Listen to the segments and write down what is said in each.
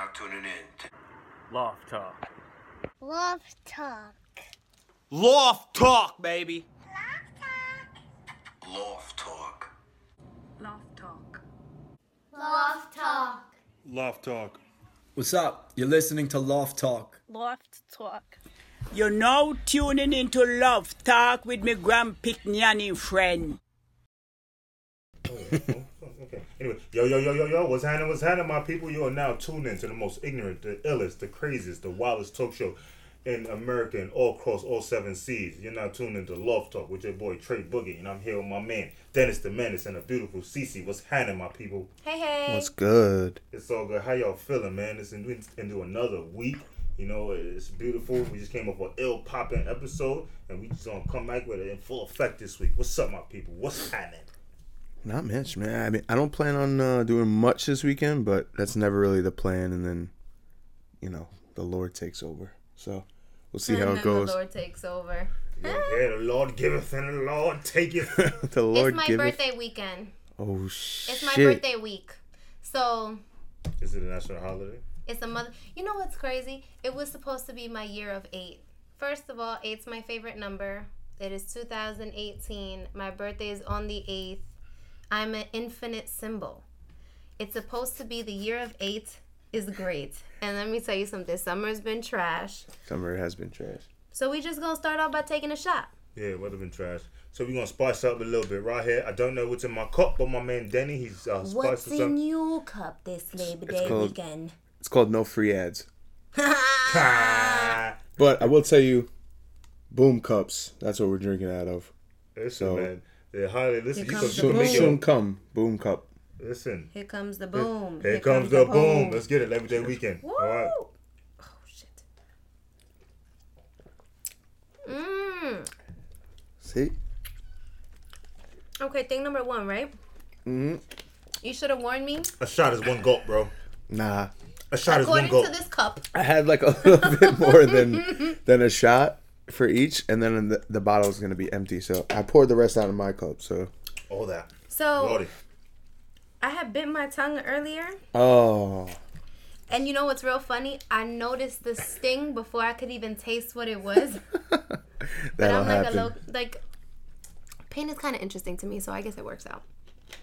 now tuning in to Loft Talk. Love Talk. Loft Talk, baby. Loft Talk. Love Talk. Loft Talk. Loft Talk. What's up? You're listening to Loft Talk. Loft Talk. You're now tuning into Love Talk with me Grand Pitnani friend. Okay. Anyway, yo, yo, yo, yo, yo, what's happening? What's happening, my people? You are now tuned in to the most ignorant, the illest, the craziest, the wildest talk show in America and all across all seven seas. You're now tuned into Love Talk with your boy Trey Boogie, and I'm here with my man Dennis the Menace and a beautiful Cece. What's happening, my people? Hey, hey. What's good? It's all good. How y'all feeling, man? It's into another week. You know, it's beautiful. We just came up with an ill popping episode, and we just gonna come back with it in full effect this week. What's up, my people? What's happening? Not much, man. I mean, I don't plan on uh, doing much this weekend, but that's never really the plan. And then, you know, the Lord takes over. So we'll see how and it goes. The Lord takes over. Yeah, yeah, the Lord giveth and the Lord taketh. the Lord it's my giveth- birthday weekend. Oh shit! It's my birthday week. So Is it a national holiday? it's a mother. You know what's crazy? It was supposed to be my year of eight. First of all, eight's my favorite number. It is 2018. My birthday is on the 8th. I'm an infinite symbol. It's supposed to be the year of eight is great. And let me tell you something. Summer's been trash. Summer has been trash. So we just gonna start off by taking a shot. Yeah, it would have been trash. So we're gonna spice up a little bit right here. I don't know what's in my cup, but my man Denny, he's uh, What's spiced us up. in your cup this Labor Day called- weekend? It's called no free ads. But I will tell you, boom cups. That's what we're drinking out of. listen, So- man. Yeah, highly listen. Here You comes can, you the can Soon, make boom. soon come boom cup. listen. Here comes the boom. Here, comes, the boom. Let's get it. Labor Day weekend. Woo! All right. Oh shit. Mmm. See? Okay, thing number one, right? Mm-hmm. You should have warned me. A shot is one gulp, bro. Nah. A shot is one gulp. According to this cup, I had like a little bit more than than a shot for each, and then the, the bottle is gonna be empty. So I poured the rest out of my cup. So All that. so Lordy. I had bit my tongue earlier, oh, and you know what's real funny? I noticed the sting before I could even taste what it was. but that'll I'm like happen. a little like. Pain is kind of interesting to me, so I guess it works out.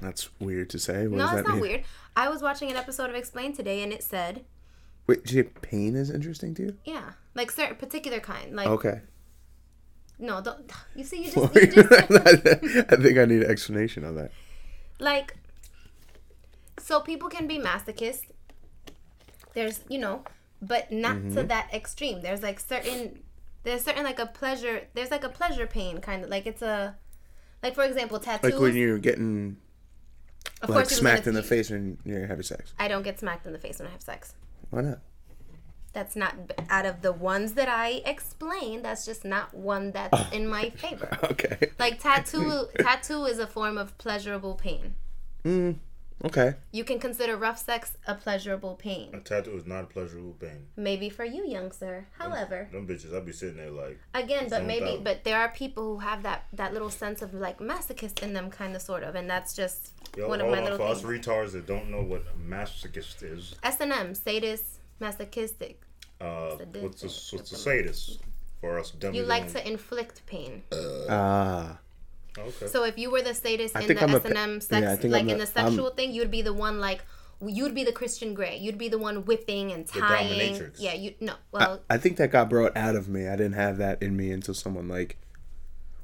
That's weird to say. What no, does that it's not mean? weird. I was watching an episode of Explain today, and it said, Wait, did you pain is interesting to you? yeah, like certain particular kind, like Okay. No, don't. You see, you just, you just I think I need an explanation on that. like so people can be masochist there's you know but not Mm-hmm. to that extreme there's like certain there's certain like a pleasure there's like a pleasure pain kind of like it's a like for example tattoos Like when you're getting of like course smacked in the face when you're having sex. i don't get smacked in the face when i have sex Why not? That's not out of the ones that i explained that's just not one that's Oh. in my favor Okay. like tattoo tattoo is a form of pleasurable pain Mm. Okay. you can consider rough sex a pleasurable pain. A tattoo is not a pleasurable pain. maybe for you young sir however Them bitches, I'll be sitting there like, again but maybe doubt. but there are people who have that that little sense of like masochist in them kind of sort of and that's just yo, one of hold my on. little For us retards that don't know what masochist is, s&m sadist masochistic uh, Sadistic. what's a, what's a sadist? For us dummies. you like on- to inflict pain Ah. Okay. so if you were the sadist I in the I'm s&m sex yeah, like I'm in a- the sexual thing you'd be the one like you'd be the christian grey you'd be the one whipping and tying dominatrix. yeah you no well I think that got brought out of me. I didn't have that in me until someone like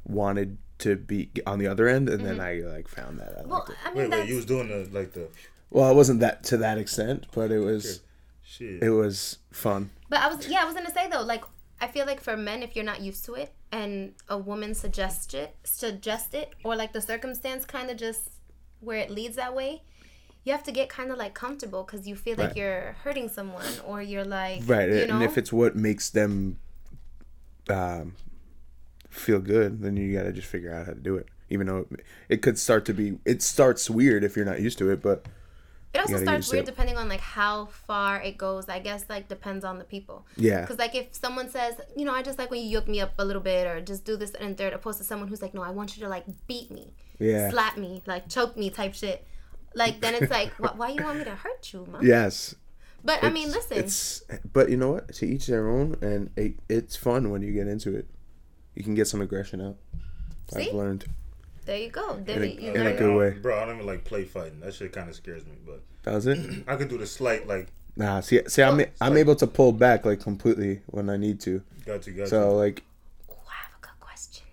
wanted to be on the other end, and then I like found that. I Mm-hmm. well liked it. i mean wait, wait, you was doing the like the Well, it wasn't that to that extent, but it was shit. it was fun. But I was yeah, I was gonna say though, like I feel like for men, if you're not used to it, and a woman suggests it, suggest it, or like the circumstance kind of just where it leads that way, you have to get kind of like comfortable because you feel like Right. you're hurting someone, or you're like Right, you know, and if it's what makes them um, feel good, then you got to just figure out how to do it. Even though it, it could start to be, it starts weird if you're not used to it, but It also starts weird depending on like how far it goes. I guess like depends on the people. Yeah. Because like if someone says, you know, I just like when you yoke me up a little bit or just do this and third, opposed to someone who's like, no, I want you to like beat me, Yeah. slap me, like choke me type shit. Like then it's like, why, why you want me to hurt you, mom? yes, But I mean, listen. It's but you know what? To each their own, and it, it's fun when you get into it. You can get some aggression out. See? I've learned. There you go. Then In a- you in a good way. Bro, I don't even like play fighting. That shit kind of scares me. But Does it? I could do the slight like. Nah. See, see, I'm I'm able to pull back like completely when I need to. Got you, got So like, Ooh, I have a good question.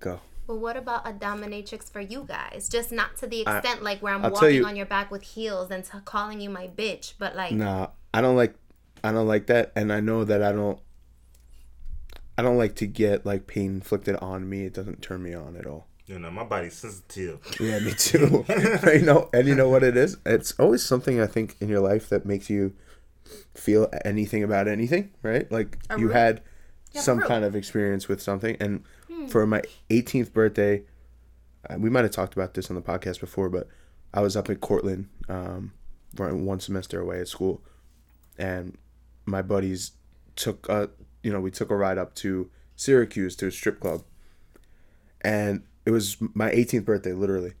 go. Well, what about a dominatrix for you guys? Just not to the extent like where I'm I'll walking you- on your back with heels and t- calling you my bitch, but like Nah, I don't like I don't like that and I know that I don't I don't like to get like pain inflicted on me. It doesn't turn me on at all. You know, my body's sensitive. Yeah, me too. you know, and you know what it is? It's always something I think in your life that makes you feel anything about anything, right? Like you root. had Yeah, some root. kind of experience with something and for my 18th birthday, uh, we might have talked about this on the podcast before, but I was up in Cortland um for one semester away at school and my buddies took a, you know, we took a ride up to Syracuse to a strip club and it was my 18th birthday literally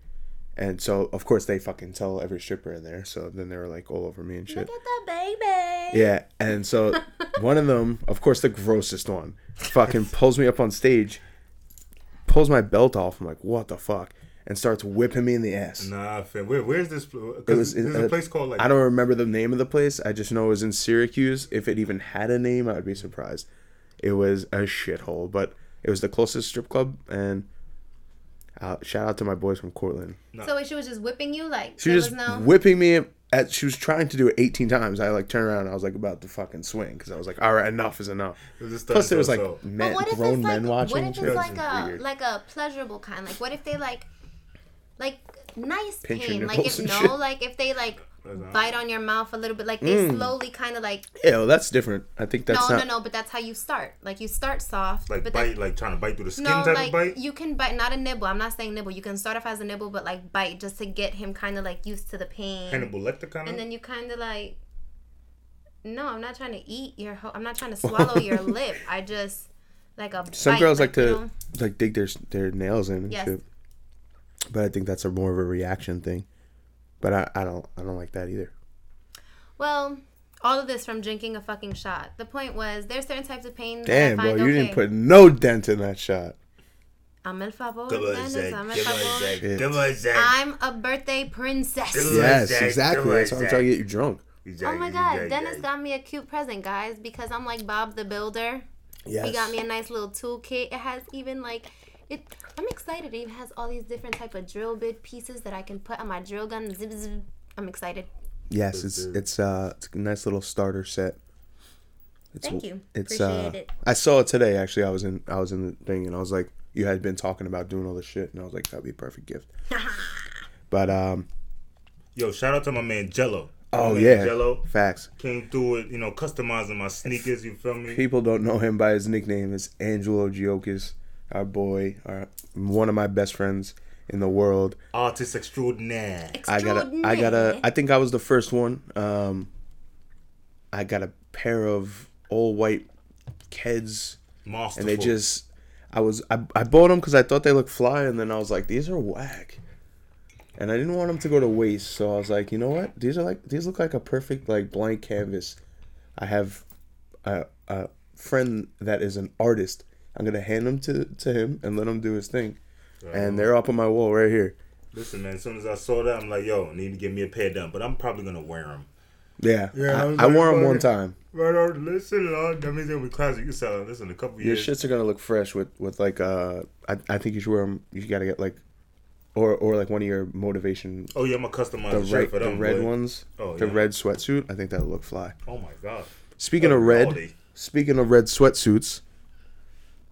and so of course they fucking tell every stripper in there so then they were like all over me and shit look at the baby. yeah and so one of them of course the grossest one fucking pulls me up on stage pulls my belt off i'm like what the fuck and starts whipping me in the ass Nah, fam. Where, where's this? Because it was there's in- a place called like. I don't remember the name of the place. I just know it was in Syracuse. If it even had a name, I would be surprised. It was a shithole, but it was the closest strip club. And uh, shout out to my boys from Cortland. So she was just whipping you like She there was was just no. whipping me. At she was trying to do it 18 times. I like turned around. and I was like about to fucking swing because I was like, all right, enough is enough. It was Plus, there was like so- men, but what if grown it's like men watching. what if shit. it's like a weird. like a pleasurable kind? Like what if they like like nice Pinch pain? Like nipples if no, shit. like if they like not- bite on your mouth a little bit, like they mm. slowly kind of like Ew, that's different. I think that's no not. no no, but that's how you start. Like you start soft, like but bite, then like trying to bite through the skin no, type like of bite. you can bite not a nibble. I'm not saying nibble. You can start off as a nibble, but like bite just to get him kind of like used to the pain. Hannibal Lecter kind and then you kind of like no i'm not trying to eat your ho- i'm not trying to swallow your lip i just like a Some bite, girls like, you to know? like dig their their nails in and Yes. shit. But I think that's a more of a reaction thing. But I, I don't I don't like that either. well all of this from drinking a fucking shot the point was there's certain types of pain Damn, that I bro, you okay. didn't put no dent in that shot. I'm el favor, Come on, Dennis, Zach. I'm Come on. Zach. Come on, Zach. I'm a birthday princess. Come on, Yes, Zach. exactly. Come on, That's why I'm trying to get you drunk. Oh my god, Dennis got me a cute present, guys, because I'm like Bob the Builder. Yes. He got me a nice little toolkit. It has even like it. I'm excited. It has all these different type of drill bit pieces that I can put on my drill gun. Zip, zip. I'm excited. Yes, it's it's uh it's a nice little starter set. It's, Thank you. It's Appreciate uh it. I saw it today actually. I was in I was in the thing and I was like you had been talking about doing all this shit and I was like that'd be a perfect gift. but um Yo, shout out to my man Jello. oh man yeah, Jello facts. came through it. You know, customizing my sneakers. You feel me? People don't know him by his nickname. It's Angelo Giokis, our boy, our, one of my best friends in the world. Artist extraordinaire. I got a, I got a, I think I was the first one. Um, I got a pair of all white Keds, Masterful. and they just, I was, I, I bought them because I thought they looked fly, and then I was like, these are whack, and I didn't want them to go to waste, so I was like, you know what, these are like, these look like a perfect like blank canvas. I have a, a friend that is an artist. I'm gonna hand them to to him and let him do his thing, and they're up on my wall right here. Listen, man. As soon as I saw that, I'm like, yo, I need to get me a pair done. But I'm probably gonna wear them. Yeah, Yeah, I I, was I wore them one time. Right on. Listen, Lord. That means they'll be classic. You sell them. Listen, a couple Your years. Your shits are gonna look fresh with with like uh, I, I think you should wear them. You gotta get like, or or like one of your motivation Oh yeah, I'm gonna customize the a shirt red for the them. red boy. ones, Oh, the yeah. red sweatsuit. I think that'll look fly. Oh my god. Speaking Oh, of red, lordy. speaking of red sweatsuits,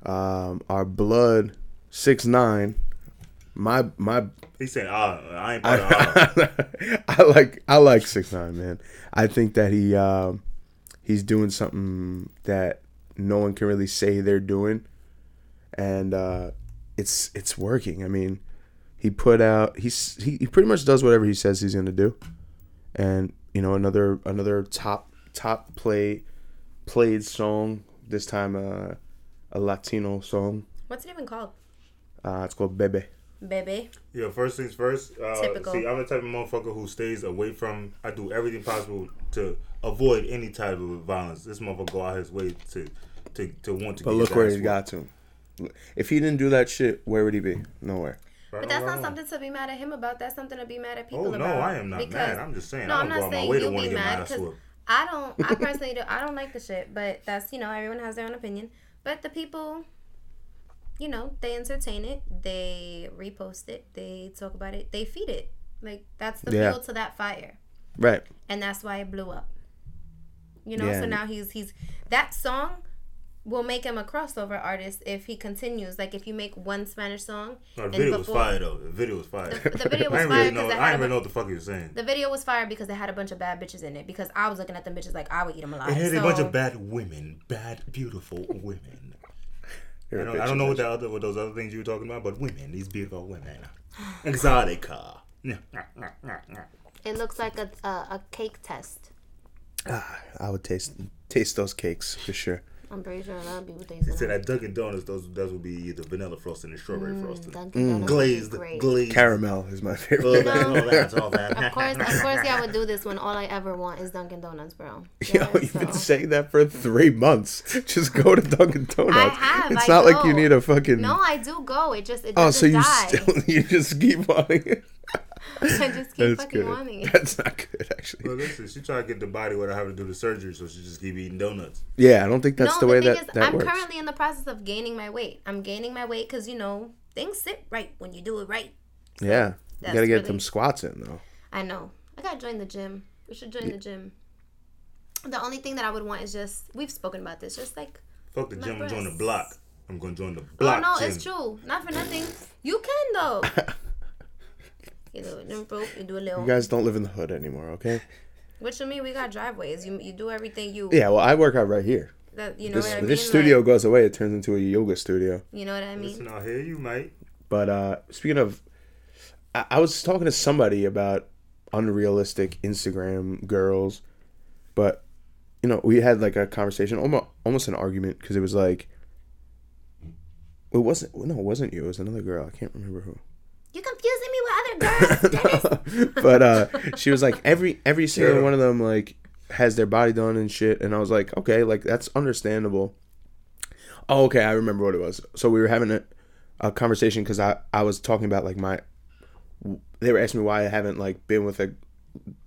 um, our blood six nine, my my He said, ah, I ain't part ah. I like I like six nine man. I think that he um, he's doing something that no one can really say they're doing, and uh, it's it's working. I mean, he put out he's he, he pretty much does whatever he says he's gonna do, and you know another another top top play played song this time uh, a Latino song. What's it even called? Uh, it's called Bebe. baby. Yeah, first things first. Uh, Typical. See, I'm the type of motherfucker who stays away from. I do everything possible to avoid any type of violence. This motherfucker go out his way to to, to want to. But get look his where he got to. If he didn't do that shit, where would he be? Nowhere. But that's not something to be mad at him about. That's something to be mad at people about. Oh no, about. I am not Because- mad. I'm just saying. No, I I'm don't go not out my saying you'll be mad because whooped. I don't. I personally do. I don't like the shit, but that's you know everyone has their own opinion. But the people, you know, they entertain it, they repost it, they talk about it, they feed it. Like that's the Yeah. fuel to that fire, Right. and that's why it blew up. You know, Yeah. so now he's he's that song will make him a crossover artist if he continues. Like if you make one Spanish song, No, the and video was fire though. The video was fire. The- the video was I didn't fire really 'cause know. it I had didn't even know what the fuck he was saying. The video was fire because it had a bunch of bad bitches in it. Because I was looking at them bitches like I would eat them alive. It had so, a bunch of bad women, bad beautiful women. I don't, I don't know what that other, what those other things you were talking about, but women, these beautiful women, exotica. It looks like a a, a cake test. Ah, I would taste taste those cakes for sure. I'm pretty sure a lot of people taste They said at Dunkin' Donuts, those those would be either vanilla frosting and strawberry mm, frosting, Dunkin' Donuts glazed, glazed. Caramel is my All favorite. that, all that, all that. Of course, of course, yeah, I would do this when all I ever want is Dunkin' Donuts, bro. Yo, Yeah, you've been saying that for three months. Just go to Dunkin' Donuts. I have, It's I not like you need a fucking. No, I do go. It just it oh, so you die. still you just keep on it. I just keep That's fucking good. wanting it. That's not good, actually. Well, listen, she tried to get the body without having to do the surgery, so she just keep eating donuts. Yeah, I don't think that's no, the way thing that is, that I'm works. currently in the process of gaining my weight. I'm gaining my weight because you know things sit right when you do it right. yeah, you gotta get really- them squats in though. I know. I gotta join the gym. We should join the gym. The only thing that I would want is just we've spoken about this, just like Fuck the gym, I'm joining the block. I'm gonna join the block. oh block no, gym. it's true. Not for nothing. You can though. you do it, then, bro, you do a little. You guys don't live in the hood anymore, okay? Which to me, we got driveways. You you do everything you Yeah, well, I work out right here. that you know This what I mean. this studio Like, goes away, it turns into a yoga studio. you know what I mean. Listen I hear you mate. But uh speaking of, I, I was talking to somebody about unrealistic Instagram girls, but you know we had like a conversation, almost almost an argument because it was like. It wasn't no, it wasn't you. It was another girl. I can't remember who. You're confusing but uh she was like every every single Yeah. one of them like has their body done and shit. And i was like okay like that's understandable. Oh okay i remember what it was. So we were having a, a conversation because i i was talking about like my they were asking me why i haven't like been with a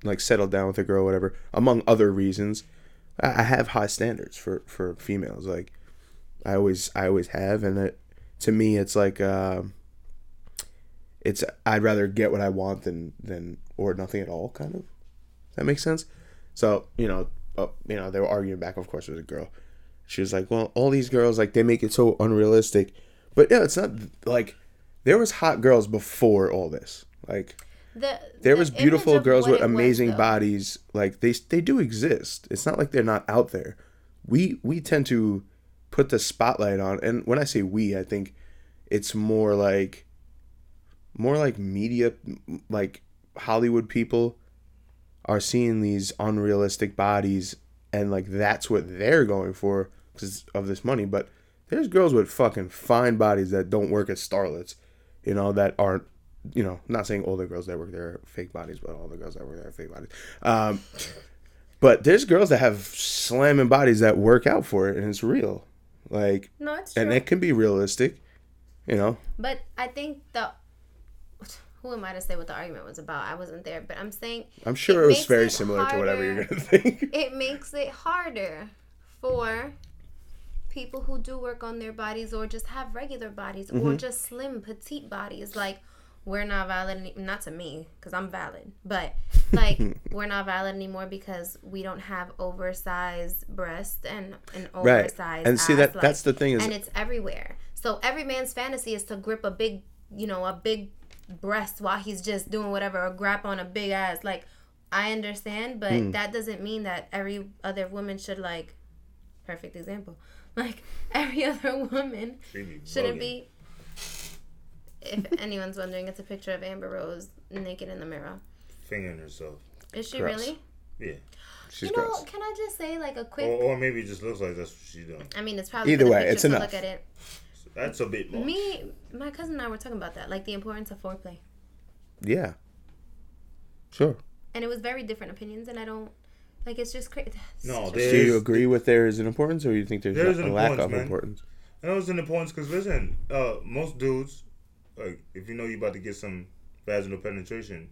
like settled down with a girl or whatever among other reasons. I, I have high standards for for females. Like i always i always have. And it to me it's like um it's I'd rather get what I want than than or nothing at all. Kind of. That makes sense. So you know, uh, you know, they were arguing back. Of course, it was a girl. She was like, "Well, all these girls like they make it so unrealistic," but yeah, it's not like there was hot girls before all this. Like The, there the was beautiful girls with it was, amazing bodies. Like they they do exist. It's not like they're not out there. We we tend to put the spotlight on, and when I say we, I think it's more like more like media, like Hollywood people are seeing these unrealistic bodies, and like that's what they're going for because of this money. But there's girls with fucking fine bodies that don't work as starlets, you know, that aren't, you know, not saying all the girls that work there are fake bodies, but all the girls that work there are fake bodies. Um, but there's girls that have slamming bodies that work out for it, and it's real, like, No, it's true. and it can be realistic, you know. But I think the who am I to say what the argument was about? I wasn't there, but I'm saying I'm sure it, was very it similar to whatever you're gonna think. It makes it harder for people who do work on their bodies or just have regular bodies Mm-hmm. or just slim petite bodies. Like we're not valid, any- not to me because I'm valid, but like we're not valid anymore because we don't have oversized breasts and an oversized Right. And see, ass, that- like- that's the thing is- and it's everywhere. So every man's fantasy is to grip a big, you know, a big breast while he's just doing whatever or grab on a big ass. Like I understand, but Hmm. that doesn't mean that every other woman should like. Perfect example. Like every other woman She shouldn't bugging. be. If anyone's wondering, it's a picture of Amber Rose naked in the mirror. fingering herself. Is she Gross. really? Yeah. She's you know, gross. can I just say like a quick? Or, or maybe it just looks like that's what she's doing. I mean, it's probably Either way, it's enough. Look at it. That's a bit much. Me, my cousin and I were talking about that, like the importance of foreplay, Yeah. Sure. and it was very different opinions, and I don't like. It's just crazy. No, Do you agree with there is an importance, or you think there's, There's a an lack of man. importance? I know was an importance because listen, uh, most dudes, like if you know you're about to get some vaginal penetration,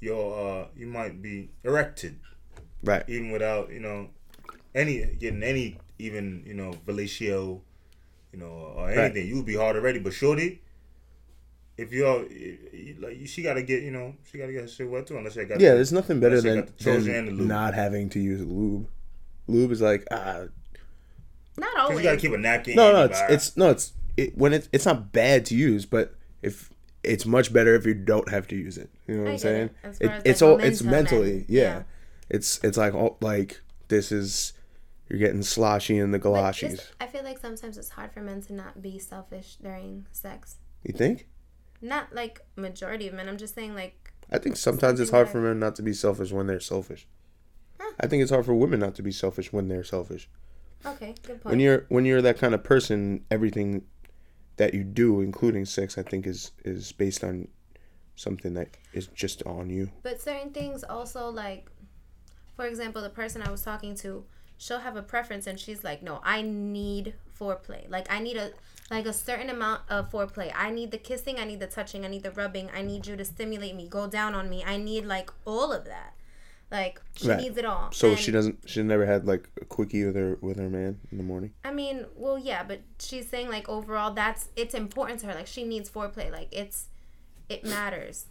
you're uh, you might be erected Right. even without you know any getting any even you know fellatio, you know or anything. You'd be hard already, but shorty. If you're like, she got to get, you know, she got to get her shit wet too. Unless she got, Yeah, there's nothing better than, the Trojan the than lube. not having to use lube. Lube is like ah Not always. you got to keep a napkin. no no it's it's no it's it, when it's it's not bad to use, but if it's much better if you don't have to use it. You know what I I'm saying? it. As far as, it's like, all it's mentally yeah. yeah. It's it's like oh like this is you're getting sloshy in the galoshes. I feel like sometimes it's hard for men to not be selfish during sex. You think? Not like majority of men. I'm just saying like I think sometimes it's hard for men not to be selfish when they're selfish. Huh. I think it's hard for women not to be selfish when they're selfish. okay, good point. When you're when you're that kind of person, everything that you do, including sex, I think is is based on something that is just on you. But certain things also like, for example, the person I was talking to, she'll have a preference and she's like, no, I need foreplay. Like I need a like a certain amount of foreplay. I need the kissing. I need the touching. I need the rubbing. I need you to stimulate me, go down on me. I need like all of that. Like she Right. needs it all. So And- she doesn't. She never had like a quickie with her with her man in the morning. I mean, well, yeah, but she's saying like overall, that's it's important to her. Like she needs foreplay. Like it's it matters,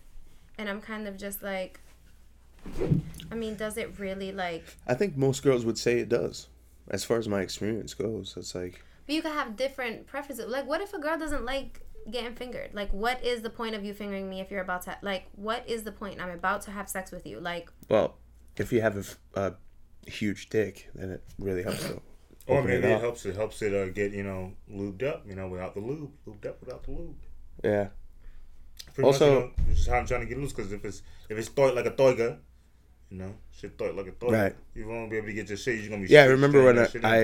and I'm kind of just like, I mean, does it really like? I think most girls would say it does. As far as my experience goes, it's like But you can have different preferences. Like, what if a girl doesn't like getting fingered? Like, what is the point of you fingering me if you're about to like? What is the point? I'm about to have sex with you. Like, well, if you have a f- a, huge dick, then it really helps to Or maybe it it helps it helps it uh, get you know lubed up, you know, without the lube, lubed up without the lube. Yeah. Pretty Also- much, you know, it's just how I'm trying to get loose. Because if it's if it's thought like a toiga, you know, shit thought like a thought. Right. you won't be able to get your shit. You're gonna be Yeah, I remember staring when that shit in. I,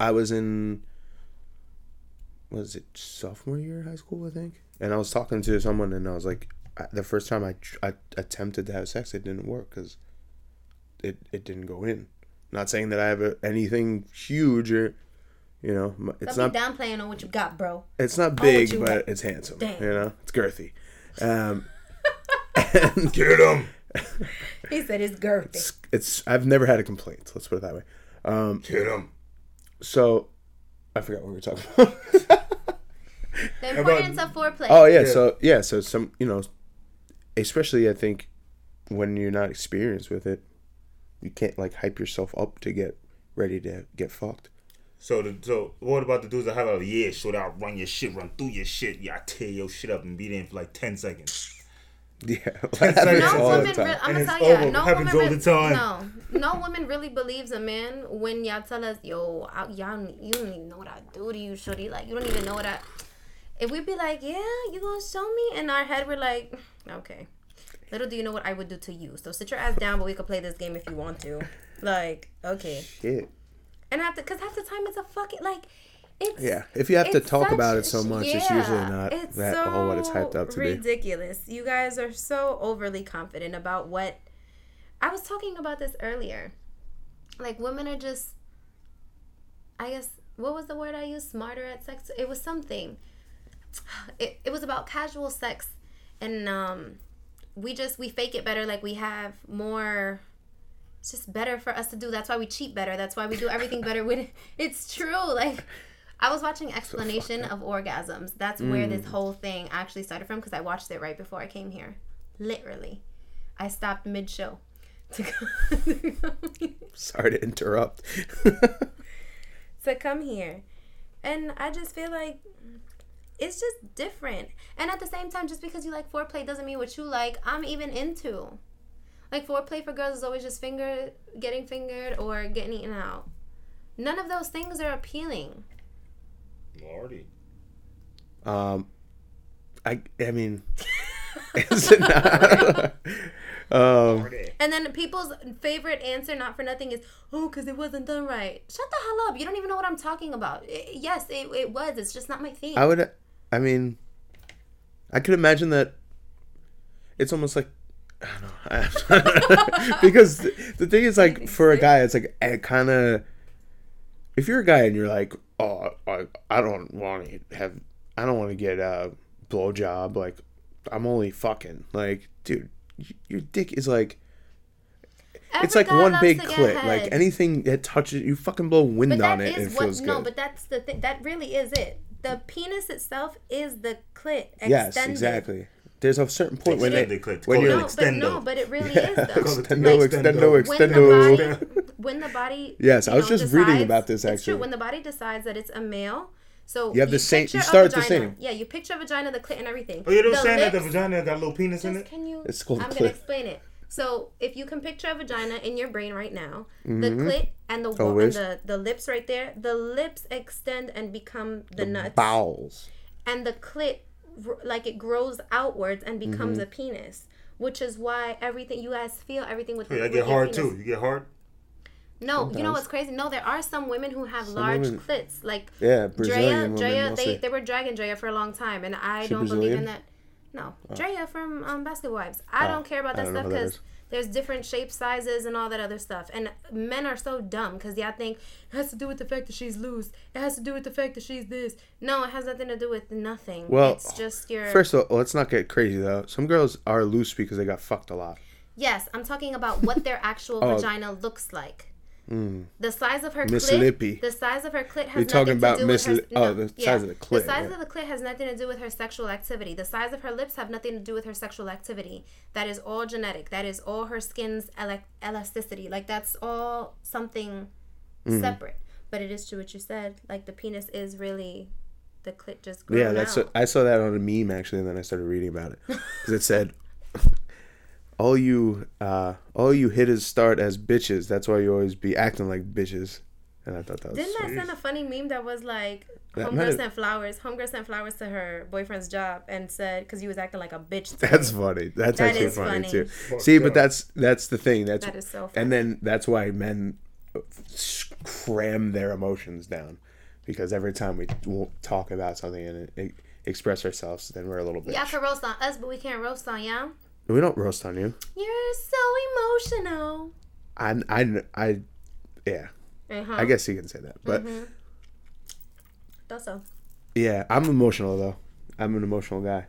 I I was in was it sophomore year of high school I think, and I was talking to someone and I was like, I, the first time I, tr- I attempted to have sex, it didn't work because it it didn't go in. Not saying that I have a, anything huge or, you know, it's don't not be downplaying on what you got, bro. it's not big, but got. it's handsome. Damn. You know, it's girthy. Um, get him, He said it's girthy. it's, it's I've never had a complaint. Let's put it that way. Um, get him. so I forgot what we were talking about. The importance of foreplay. Oh yeah, Yeah. so yeah, so some you know, especially I think when you're not experienced with it, you can't like hype yourself up to get ready to get fucked. So the so what about the dudes that have a yeah, short out, run your shit, run through your shit, yeah, I tear your shit up and be there for like ten seconds. Yeah, seconds that happens no all the woman, time. re- I'm And gonna it's tell you, over. no Happens woman, all re- the time. no, no woman really believes a man when y'all tell us, yo, I, y'all, you don't even know what I do to you, shorty. Like you don't even know what I. If we be like, yeah, you gonna show me? In our head, we're like, okay. Little do you know what I would do to you. So sit your ass down, but we could play this game if you want to. Like, okay. Shit. And after, cause half the time it's a fucking like, it's Yeah, if you have to talk such- about it so much, it's usually not it's that all what it's hyped up to be. ridiculous. You guys are so overly confident about what. I was talking about this earlier. Like women are just. I guess what was the word I used? Smarter at sex. It was something. It it was about casual sex, and um, we just we fake it better. Like we have more it's just better for us to do. That's why we cheat better. That's why we do everything better with it. It's true. Like I was watching explanation of orgasms. That's where this mm. whole thing actually started from because I watched it right before I came here. Literally. I stopped mid show to come, Sorry to interrupt. to come here. And I just feel like it's just different. And at the same time, just because you like foreplay doesn't mean what you like, I'm even into. Like foreplay for girls is always just finger getting fingered or getting eaten out. None of those things are appealing. Lordy. um, I I mean, is it not? Um, And then people's favorite answer, not for nothing, is oh, because it wasn't done right. Shut the hell up! You don't even know what I'm talking about. I- yes, it, it was. It's just not my thing. I would. I mean, I could imagine that. It's almost like. I don't know. because the, the thing is, like, for a guy, it's like it kind of. If you're a guy and you're like, oh, I, I don't want to have, I don't want to get a blowjob. Like, I'm only fucking. Like, dude, your dick is like. it's like one big clit. Like anything that touches, you fucking blow wind But on it and is it feels what. good. No, but that's the thing. That really is it. The penis itself is the clit. yes, exactly. There's a certain point when it, clit. when Call it you're No, but no, but it really is though. extendo, Like, extendo, when extendo. the body when the body Yes, I you was just reading about this, it's true actually. when the body decides that it's a male so You have the same- you start the same. yeah you picture a vagina the clit and everything Oh, you know the what I'm saying? That the lips- vagina got a little penis in just it? can you It's called i'm clit. gonna explain it so if you can picture a vagina in your brain right now the Mm-hmm. clit and the wall and the, the lips right there the lips extend and become the, nuts bowels. and the clit like it grows outwards and becomes Mm-hmm. a penis which is why everything you guys feel everything with, Yeah, I get hard penis. too. You get hard? No, you know what's crazy? No, there are some women who have large women- clits. Like Yeah, Draya, women Draya, they, they were dragging Draya for a long time, and I She don't believe in that. No, Draya from um, Basketball Wives. I don't care about that stuff because there's different shape sizes and all that other stuff. And men are so dumb because y'all think it has to do with the fact that she's loose. It has to do with the fact that she's this. No, it has nothing to do with nothing. Well, it's just your. First of all, let's not get crazy though. Some girls are loose because they got fucked a lot. Yes, I'm talking about what their actual Oh. vagina looks like. The size of her Miss clit. Lippy. The size of her clit has You're nothing talking to about Miss her. Oh, the size of the clit, The size yeah. of the clit has nothing to do with her sexual activity. The size of her lips have nothing to do with her sexual activity. That is all genetic. That is all her skin's elasticity. Like that's all something Mm-hmm. separate. But it is true what you said. Like the penis is really the clit just Yeah, that's out. I saw that on a meme actually, and then I started reading about it because it said, "All you, uh, all you hitters start as bitches. That's why you always be acting like bitches." And I thought that was Didn't I send a funny meme that was like, That Homegirl have- sent flowers. Homegirl sent flowers to her boyfriend's job and said, because he was acting like a bitch. to That's him." funny. That's That actually is funny, funny. too. See, but that's that's the thing. That's That is so and then that's why men cram their emotions down because every time we won't talk about something and e- express ourselves, then we're a little bit. Y'all can roast on us, but we can't roast on y'all. We don't roast on you. You're so emotional. I I I yeah. Uh-huh. I guess you can say that, but Thought so. yeah, I'm emotional though. I'm an emotional guy.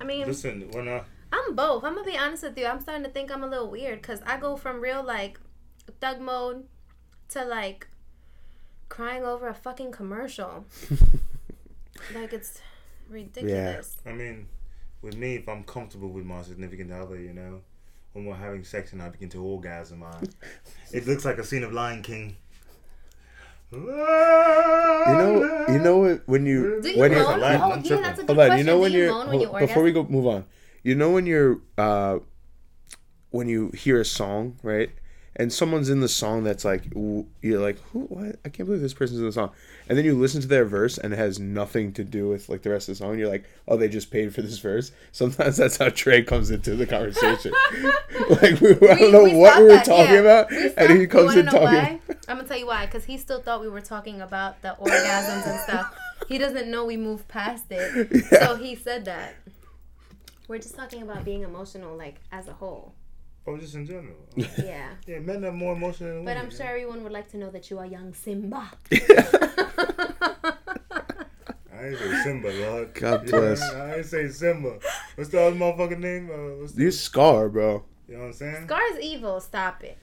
I mean, Listen, when not. I'm both. I'm gonna be honest with you. I'm starting to think I'm a little weird because I go from real like thug mode to like crying over a fucking commercial. like it's ridiculous. Yeah. I mean, with me, if I'm comfortable with my significant other, you know, when we're having sex and I begin to orgasm, I, it looks like a scene of Lion King. You You know, you know what- when you, you when you're, It's a. Oh, yeah, that's a good hold on. You know when you you're moan when you before we go move on. You know when you're uh when you hear a song right, and someone's in the song that's like you're like who what I can't believe this person's in the song, and then you listen to their verse and it has nothing to do with like the rest of the song. And you're like oh they just paid for this verse. Sometimes that's how Trey comes into the conversation. like we, I don't know what we were that, talking yeah. about, We and he comes in know talking. why? I'm gonna tell you why. Because he still thought we were talking about the orgasms and stuff. He doesn't know we moved past it. So he said that. We're just talking about being emotional, like as a whole. Oh, just in general. Yeah. Yeah, men are more emotional than But. I'm sure everyone would like to know that you are young Simba. I ain't say Simba, Lord. God Yeah, bless. I ain't say Simba. What's the other motherfucking name? Uh, what's You Scar, bro. you know what I'm saying? Scar's evil. Stop it.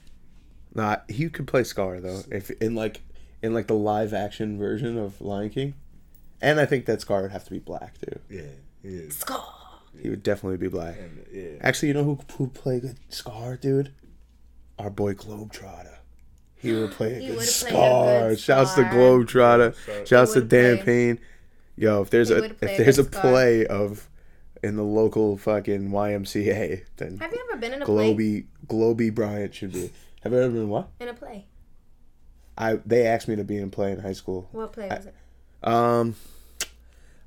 Nah, he could play Scar though. If in like in like the live action version of Lion King, and I think that Scar would have to be black too. Yeah, he is. Scar. He would definitely be black. And, yeah. Actually, you know who who played good Scar, dude? Our boy Globetrotter. He would play a good would play a Scar. good Shouts to Scar. Globetrotter. Shouts to Dan play- Payne. Yo, if there's He a play if there's a good Scar. play of in the local fucking YMCA, then Have you ever been in a play? Globy Globy Bryant should be. Have you ever been what? In a play. I they asked me to be in a play in high school. What play was it? Um,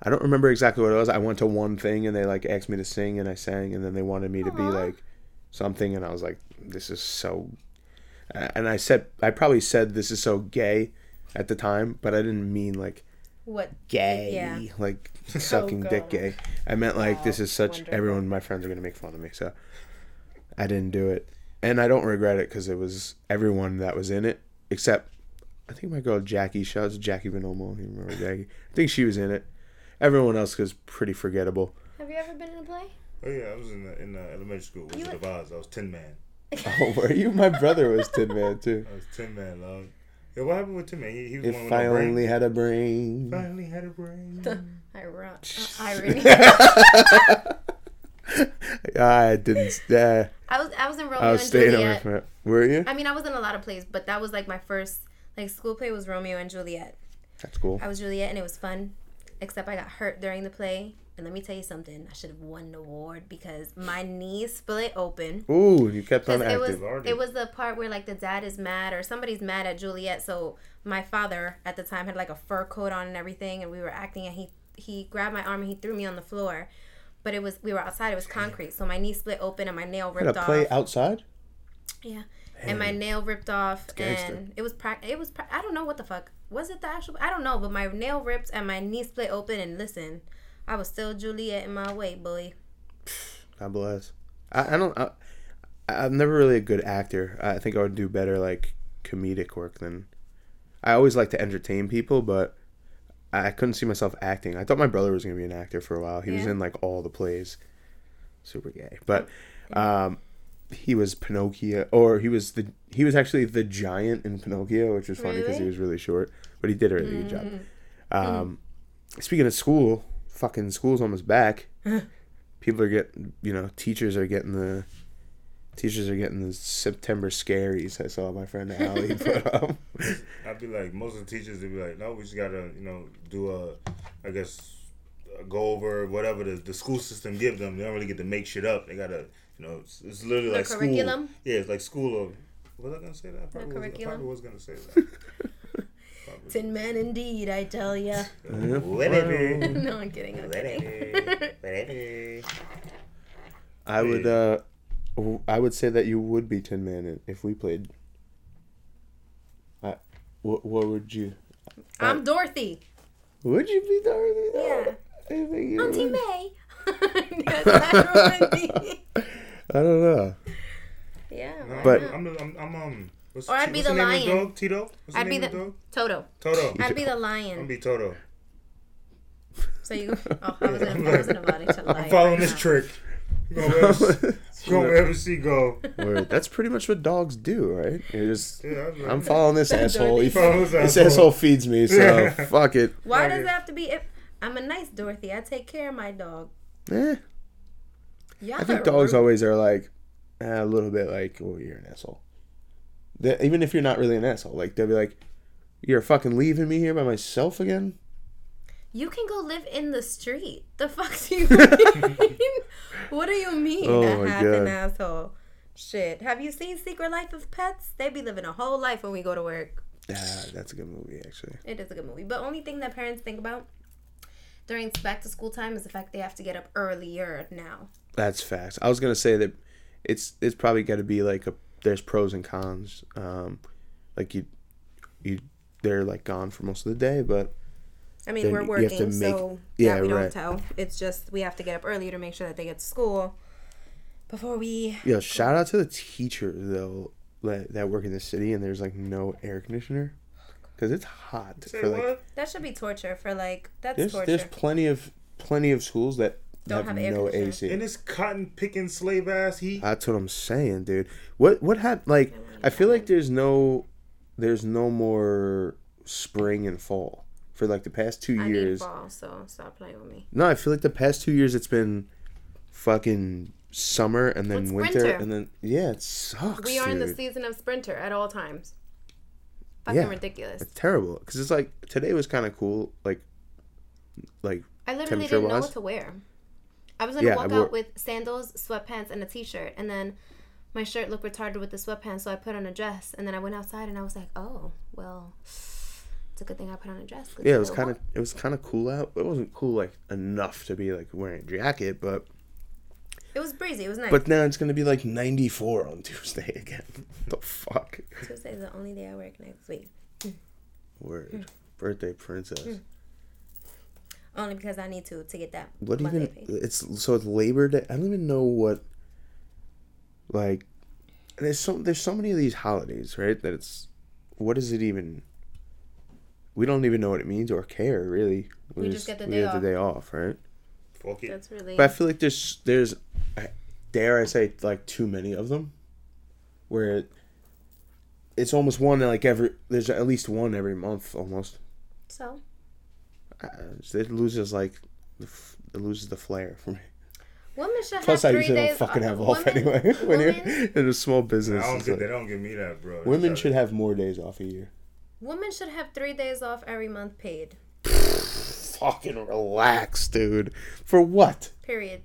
I don't remember exactly what it was. I went to one thing and they like asked me to sing and I sang and then they wanted me to be like, something, and I was like, "This is so," and I said, I probably said this is so gay at the time, but I didn't mean like What? gay, Yeah. like oh, sucking dick gay. I meant like this is such wonderful. everyone, my friends are gonna make fun of me, so I didn't do it, and I don't regret it because it was everyone that was in it except I think my girl Jackie. Shout out Jackie Vinomo. You remember Jackie? I think she was in it. Everyone else was pretty forgettable. Have you ever been in a play? Oh yeah, I was in the, in the elementary school. Wizard of Oz. I was Tin Man. Oh, were you? My brother was Tin Man too. I was Tin Man, love. Yeah, what happened with Tin Man? He, he was the one If with I no only had a brain. Finally had a brain. Iron- uh, irony. I didn't. Uh, I was I was in Romeo I was and staying away Juliet. from it. Were you? I mean, I was in a lot of plays, but that was like my first like school play was Romeo and Juliet. That's cool. I was Juliet, and it was fun. Except I got hurt during the play, and let me tell you something. I should have won the award because my knee split open. Ooh, you kept on Because it was already. it was the part where like the dad is mad or somebody's mad at Juliet. So my father at the time had like a fur coat on and everything, and we were acting, and he he grabbed my arm and he threw me on the floor. But it was we were outside. It was concrete, so my knee split open and my nail ripped a off. play outside. Yeah. And my nail ripped off, gangster. and it was pra- it was pra- I don't know what the fuck was it the actual I don't know, but my nail ripped and my knee split open. And listen, I was still Juliet in my way, boy. God bless. I, I don't. I, I'm never really a good actor. I think I would do better like comedic work than. I always like to entertain people, but I couldn't see myself acting. I thought my brother was gonna be an actor for a while. He was in like all the plays. Super gay, but um, he was Pinocchio, or he was the he was actually the giant in Pinocchio, which was funny because he was really short, but he did a really good job. Um, speaking of school, fucking school's almost back. People are getting, you know, teachers are getting the teachers are getting the September scaries. I saw my friend Allie put up. I'd be like, most of the teachers would be like, no, we just gotta, you know, do a, I guess, uh, go over whatever the, the school system gives them. They don't really get to make shit up. They gotta, you know, it's, it's literally The like curriculum? school. Yeah, it's like school of. Was I gonna say that? I probably, was, I probably was gonna say that. Probably. Tin man, indeed, I tell ya. Whatever. no, I'm kidding. I'm kidding. Whatever. Whatever. I would, uh, w- I would say that you would be Tin Man if we played. I, what, what would you? I'm Dorothy. Would you be Dorothy? Yeah. I think you Auntie would. May. Yes, I would be. I don't know. yeah. why But- not? I'm, the, I'm, I'm um. What's, Or I'd be the the name of lion. dog? Tito. What's I'd the be the dog? Toto. Toto. I'd be the lion. I'm gonna be Toto. So you. Oh, I wasn't. I wasn't about to lie. I'm following right this now. trick. Go wherever, go wherever she go. Word. That's pretty much what dogs do, right? You're just. Yeah, I'm, I'm following this asshole. He, this this asshole. asshole feeds me, so Yeah. fuck it. Why Fuck does it. it have to be? If I'm a nice Dorothy, I take care of my dog. Eh. Y'all I think dogs always are like eh, a little bit like, oh, you're an asshole. They, even if you're not really an asshole, like they'll be like, you're fucking leaving me here by myself again. You can go live in the street. The fuck do you mean? what do you mean? Oh a half an asshole. Shit. Have you seen Secret Life of Pets? They be living a whole life when we go to work. Yeah, that's a good movie actually. It is a good movie. But only thing that parents think about during back to school time is the fact they have to get up earlier now. That's facts. I was gonna say that it's it's probably got to be like a there's pros and cons. Um, like you you they're like gone for most of the day, but I mean, we're you have to working, make- so yeah, yeah, we don't right. tell. It's just we have to get up earlier to make sure that they get to school before we. yo, shout out to the teachers though that, that work in the city and there's like no air conditioner because it's hot. Say for, like, what? That should be torture for like that's There's torture. there's plenty of plenty of schools that Don't have, have air no conditioning. AC. In this cotton picking slave ass heat. That's what I'm saying, dude. What what happened? Like, I feel like there's no, there's no more spring and fall for like the past two I need years. fall, so stop playing with me. No, I feel like the past two years it's been fucking summer and then It's winter winter. and then yeah, it sucks. We are in the season of sprinter at all times. Fucking Yeah. ridiculous. It's terrible because it's like today was kind of cool, like, like I literally didn't know what to wear. I was gonna Yeah, walk out with sandals, sweatpants, and a t-shirt, and then my shirt looked retarded with the sweatpants, so I put on a dress, and then I went outside, and I was like, oh, well, it's a good thing I put on a dress. yeah, it was kind of it was kind of cool out. It wasn't cool like enough to be like wearing a jacket, but It was breezy. It was nice. But now it's gonna be like 94 on Tuesday again. the fuck? Tuesday's the only day I work next week. Word. Birthday princess. Mm. Only because I need to to get that What Monday even? pay. It's so it's Labor Day. I don't even know what. Like, there's so there's so many of these holidays, right? That it's, what is it even? We don't even know what it means or care really. We just get the we day get off. the day off, right? Fuck it. That's really. But I feel like there's there's, dare I say, like too many of them, where it, it's almost one like every there's at least one every month almost. so Uh, it loses like, it loses the flair for me. women should Plus, have I three usually days. don't fucking off. have off Women- anyway when women, you're in a small business. I don't it's get like- they don't give me that, bro. women should how have more days off a year. women should have three days off every month paid. Fucking relax, dude. For what? Period.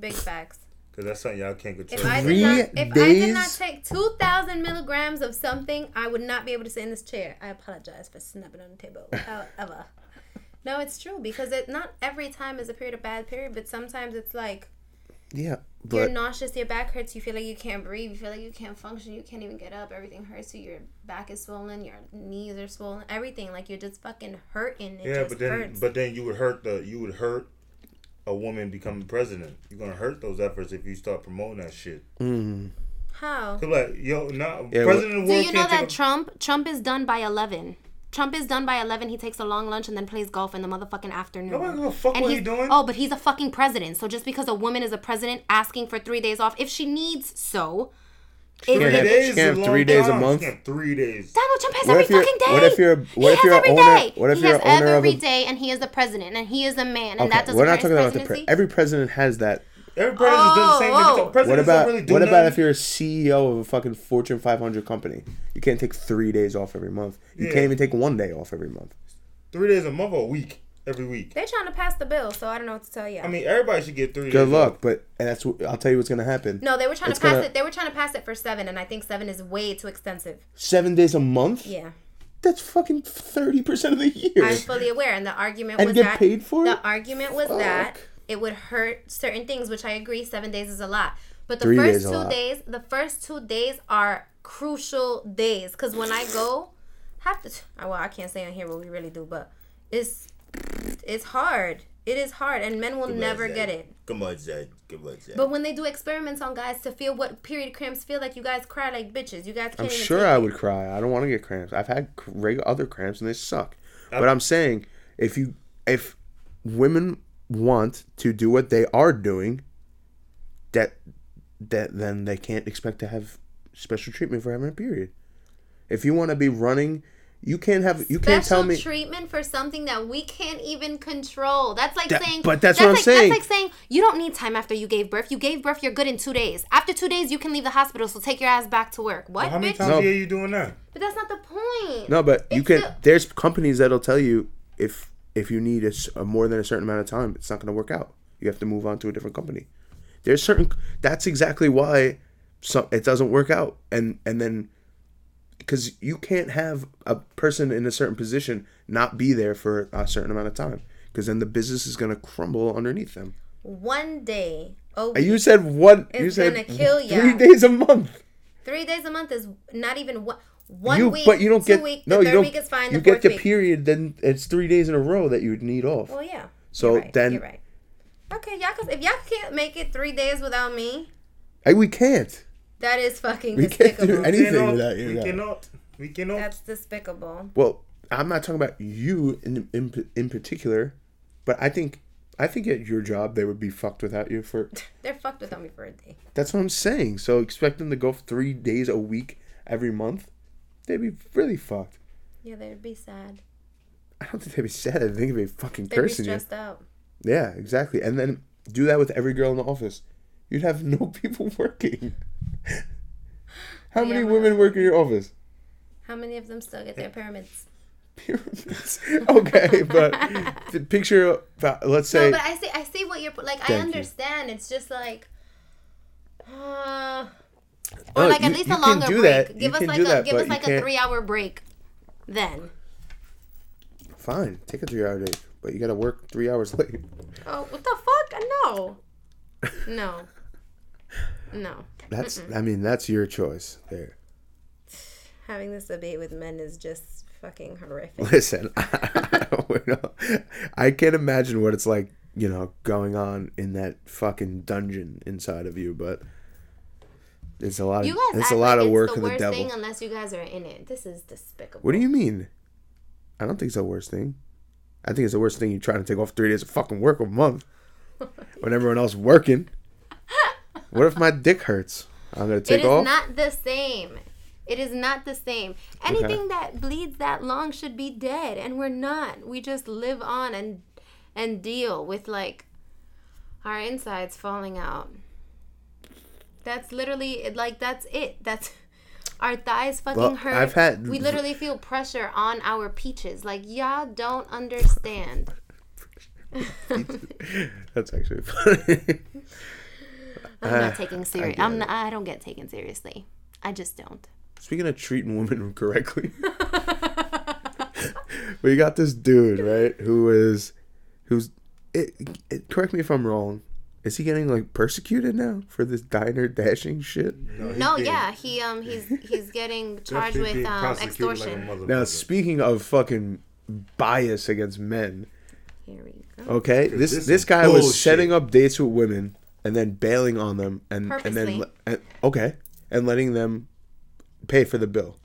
Big facts. Cause that's something y'all can't control. If I Three did not, if I did not take two thousand milligrams of something, I would not be able to sit in this chair. I apologize for snapping on the table. Uh, However, no, it's true because it not every time is a period of bad period, but sometimes it's like Yeah, you're nauseous, your back hurts, you feel like you can't breathe, you feel like you can't function, you can't even get up, everything hurts you, your back is swollen, your knees are swollen, everything like you're just fucking hurting. It yeah, just but then hurts. but then you would hurt the you would hurt a woman becoming president. You're gonna hurt those efforts if you start promoting that shit. Mm-hmm. How? Cause like yo, no Yeah, president of the Do you know that take a- Trump Trump is done by eleven? Trump is done by eleven. He takes a long lunch and then plays golf in the motherfucking afternoon. Nobody give a fuck and what he's, he doing. Oh, but he's a fucking president. So just because a woman is a president asking for three days off, if she needs so, Three if, can't have- days she can't have three days a time. She month? can't Three days. Donald Trump has What every fucking day. what if you're- what he if has you're every owner- day. what if he you're has a owner of a- day, and he is the president, and he is a man, and okay, that doesn't we're not talking about the pre- every president has that. Every president does the oh, same thing. Oh, oh. What about really do what about nothing. if you're a CEO of a fucking Fortune 500 company? You can't take three days off every month. You Yeah. can't even take one day off every month. three days a month or a week? Every week. They're trying to pass the bill, so I don't know what to tell you. I mean, everybody should get three. Good luck, but and that's what I'll tell you what's gonna happen. no, they were trying It's to pass gonna- it. They were trying to pass it for seven, and I think seven is way too extensive. Seven days a month. Yeah. That's fucking thirty percent of the year. I'm fully aware, and the argument And was get that paid for the it? argument was that it would hurt certain things, which I agree. Seven days is a lot, but the Three first days two days, the first two days are crucial days because when I go, have to. Well, I can't say on here what we really do, but it's it's hard. It is hard, and men will never get it. Come on, Zed. Come on, Zed. But when they do experiments on guys to feel what period cramps feel like, you guys cry like bitches. You guys can't I'm even sure I would cry. I don't want to get cramps. I've had regular other cramps and they suck. But I'm saying if you if women want to do what they are doing, that that then they can't expect to have special treatment for having a period. If you want to be running, you can't have you can't tell me treatment for something that we can't even control. That's like That- saying, but that's what I'm like, saying. That's like saying you don't need time after you gave birth. You gave birth, you're good in two days. After two days, you can leave the hospital. So take your ass back to work. What, How many bitch? times No. a year you doing that? But that's not the point. No, but you can. the- there's companies that'll tell you if if you need a, s- a more than a certain amount of time, it's not going to work out. You have to move on to a different company. There's certain. That's exactly why some it doesn't work out, and and then because you can't have a person in a certain position not be there for a certain amount of time, because then the business is going to crumble underneath them. One day, oh, You said one. you said gonna kill ya. three days a month. three days a month is not even one. One you, week, but you don't two get week, no. the You third don't. week is fine. you the get the period, then it's three days in a row that you would need off. Well, yeah. So right, then- you're right. Okay, y'all. Cause if y'all can't make it three days without me, Hey, we can't. That is fucking We can't do despicable. any- Anything cannot, without you, We no. cannot. We cannot. That's despicable. Well, I'm not talking about you in in, in particular, but I think I think at your job they would be fucked without you for. They're fucked without me for a day. That's what I'm saying. So expect them to go three days a week every month, they'd be really fucked. Yeah, they'd be sad. I don't think they'd be sad. I think they'd be fucking They'd be cursing you. stressed out. Yeah, exactly. And then do that with every girl in the office. You'd have no people working. How many women work in your office? How many of them still get their pyramids? Pyramids. okay, but the picture. Let's say. No, but I see. I see what you're like. I Thank you. understand. It's just like, uh, Oh, or like at least you a longer break. that. You Give us can like a that, give us like a three hour break. Then Fine, take a three hour break, but you gotta work three hours late. Oh, what the fuck? No. No. No. That's I mean that's your choice there. Having this debate with men is just fucking horrific. Listen, I can't imagine what it's like, you know, going on in that fucking dungeon inside of you, but it's a lot of it's a lot like of work it's the for the worst devil. thing unless you guys are in it. This is despicable. What do you mean? I don't think it's the worst thing. I think it's the worst thing you trying to take off three days of fucking work a month when everyone else working. What if my dick hurts? I'm gonna It take is off. not the same. It is not the same. Anything that bleeds that long should be dead, and we're not. We just live on and and deal with like our insides falling out. That's literally like that's it. That's our thighs fucking Well, hurt. I've had- we literally feel pressure on our peaches. Like y'all don't understand. That's actually funny. I'm Uh, not taking serious. I'm not, I don't get taken seriously. I just don't. Speaking of treating women correctly, we got this dude right who is who's it, it, correct me if I'm wrong. Is he getting like persecuted now for this diner dashing shit? he's No, being- yeah, he um he's he's getting charged with um prosecuted like extortion. Now, speaking of fucking bias against men, Here we go. okay, this this this is guy was setting up dates with women and then bailing on them and and then and, okay and letting them pay for the bill.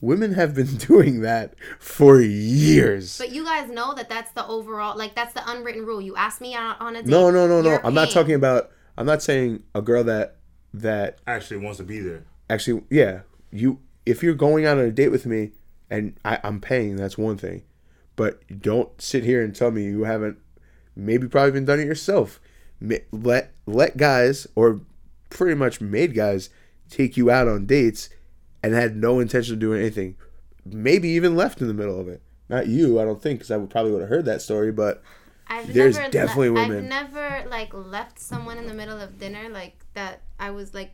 Women have been doing that for years. But you guys know that that's the overall like that's the unwritten rule. You ask me on, on a date. No, no, no, no. you're I'm not talking about. I'm not saying a girl that that actually wants to be there. actually. Yeah, you. If you're going out on a date with me and I, I'm paying, that's one thing. But don't sit here and tell me you haven't. Maybe probably been done it yourself. Let let guys or pretty much made guys take you out on dates and had no intention of doing anything. Maybe even left in the middle of it. Not you, I don't think, because I would probably would have heard that story. But I've there's never definitely le- women. I've never like left someone in the middle of dinner like that. I was like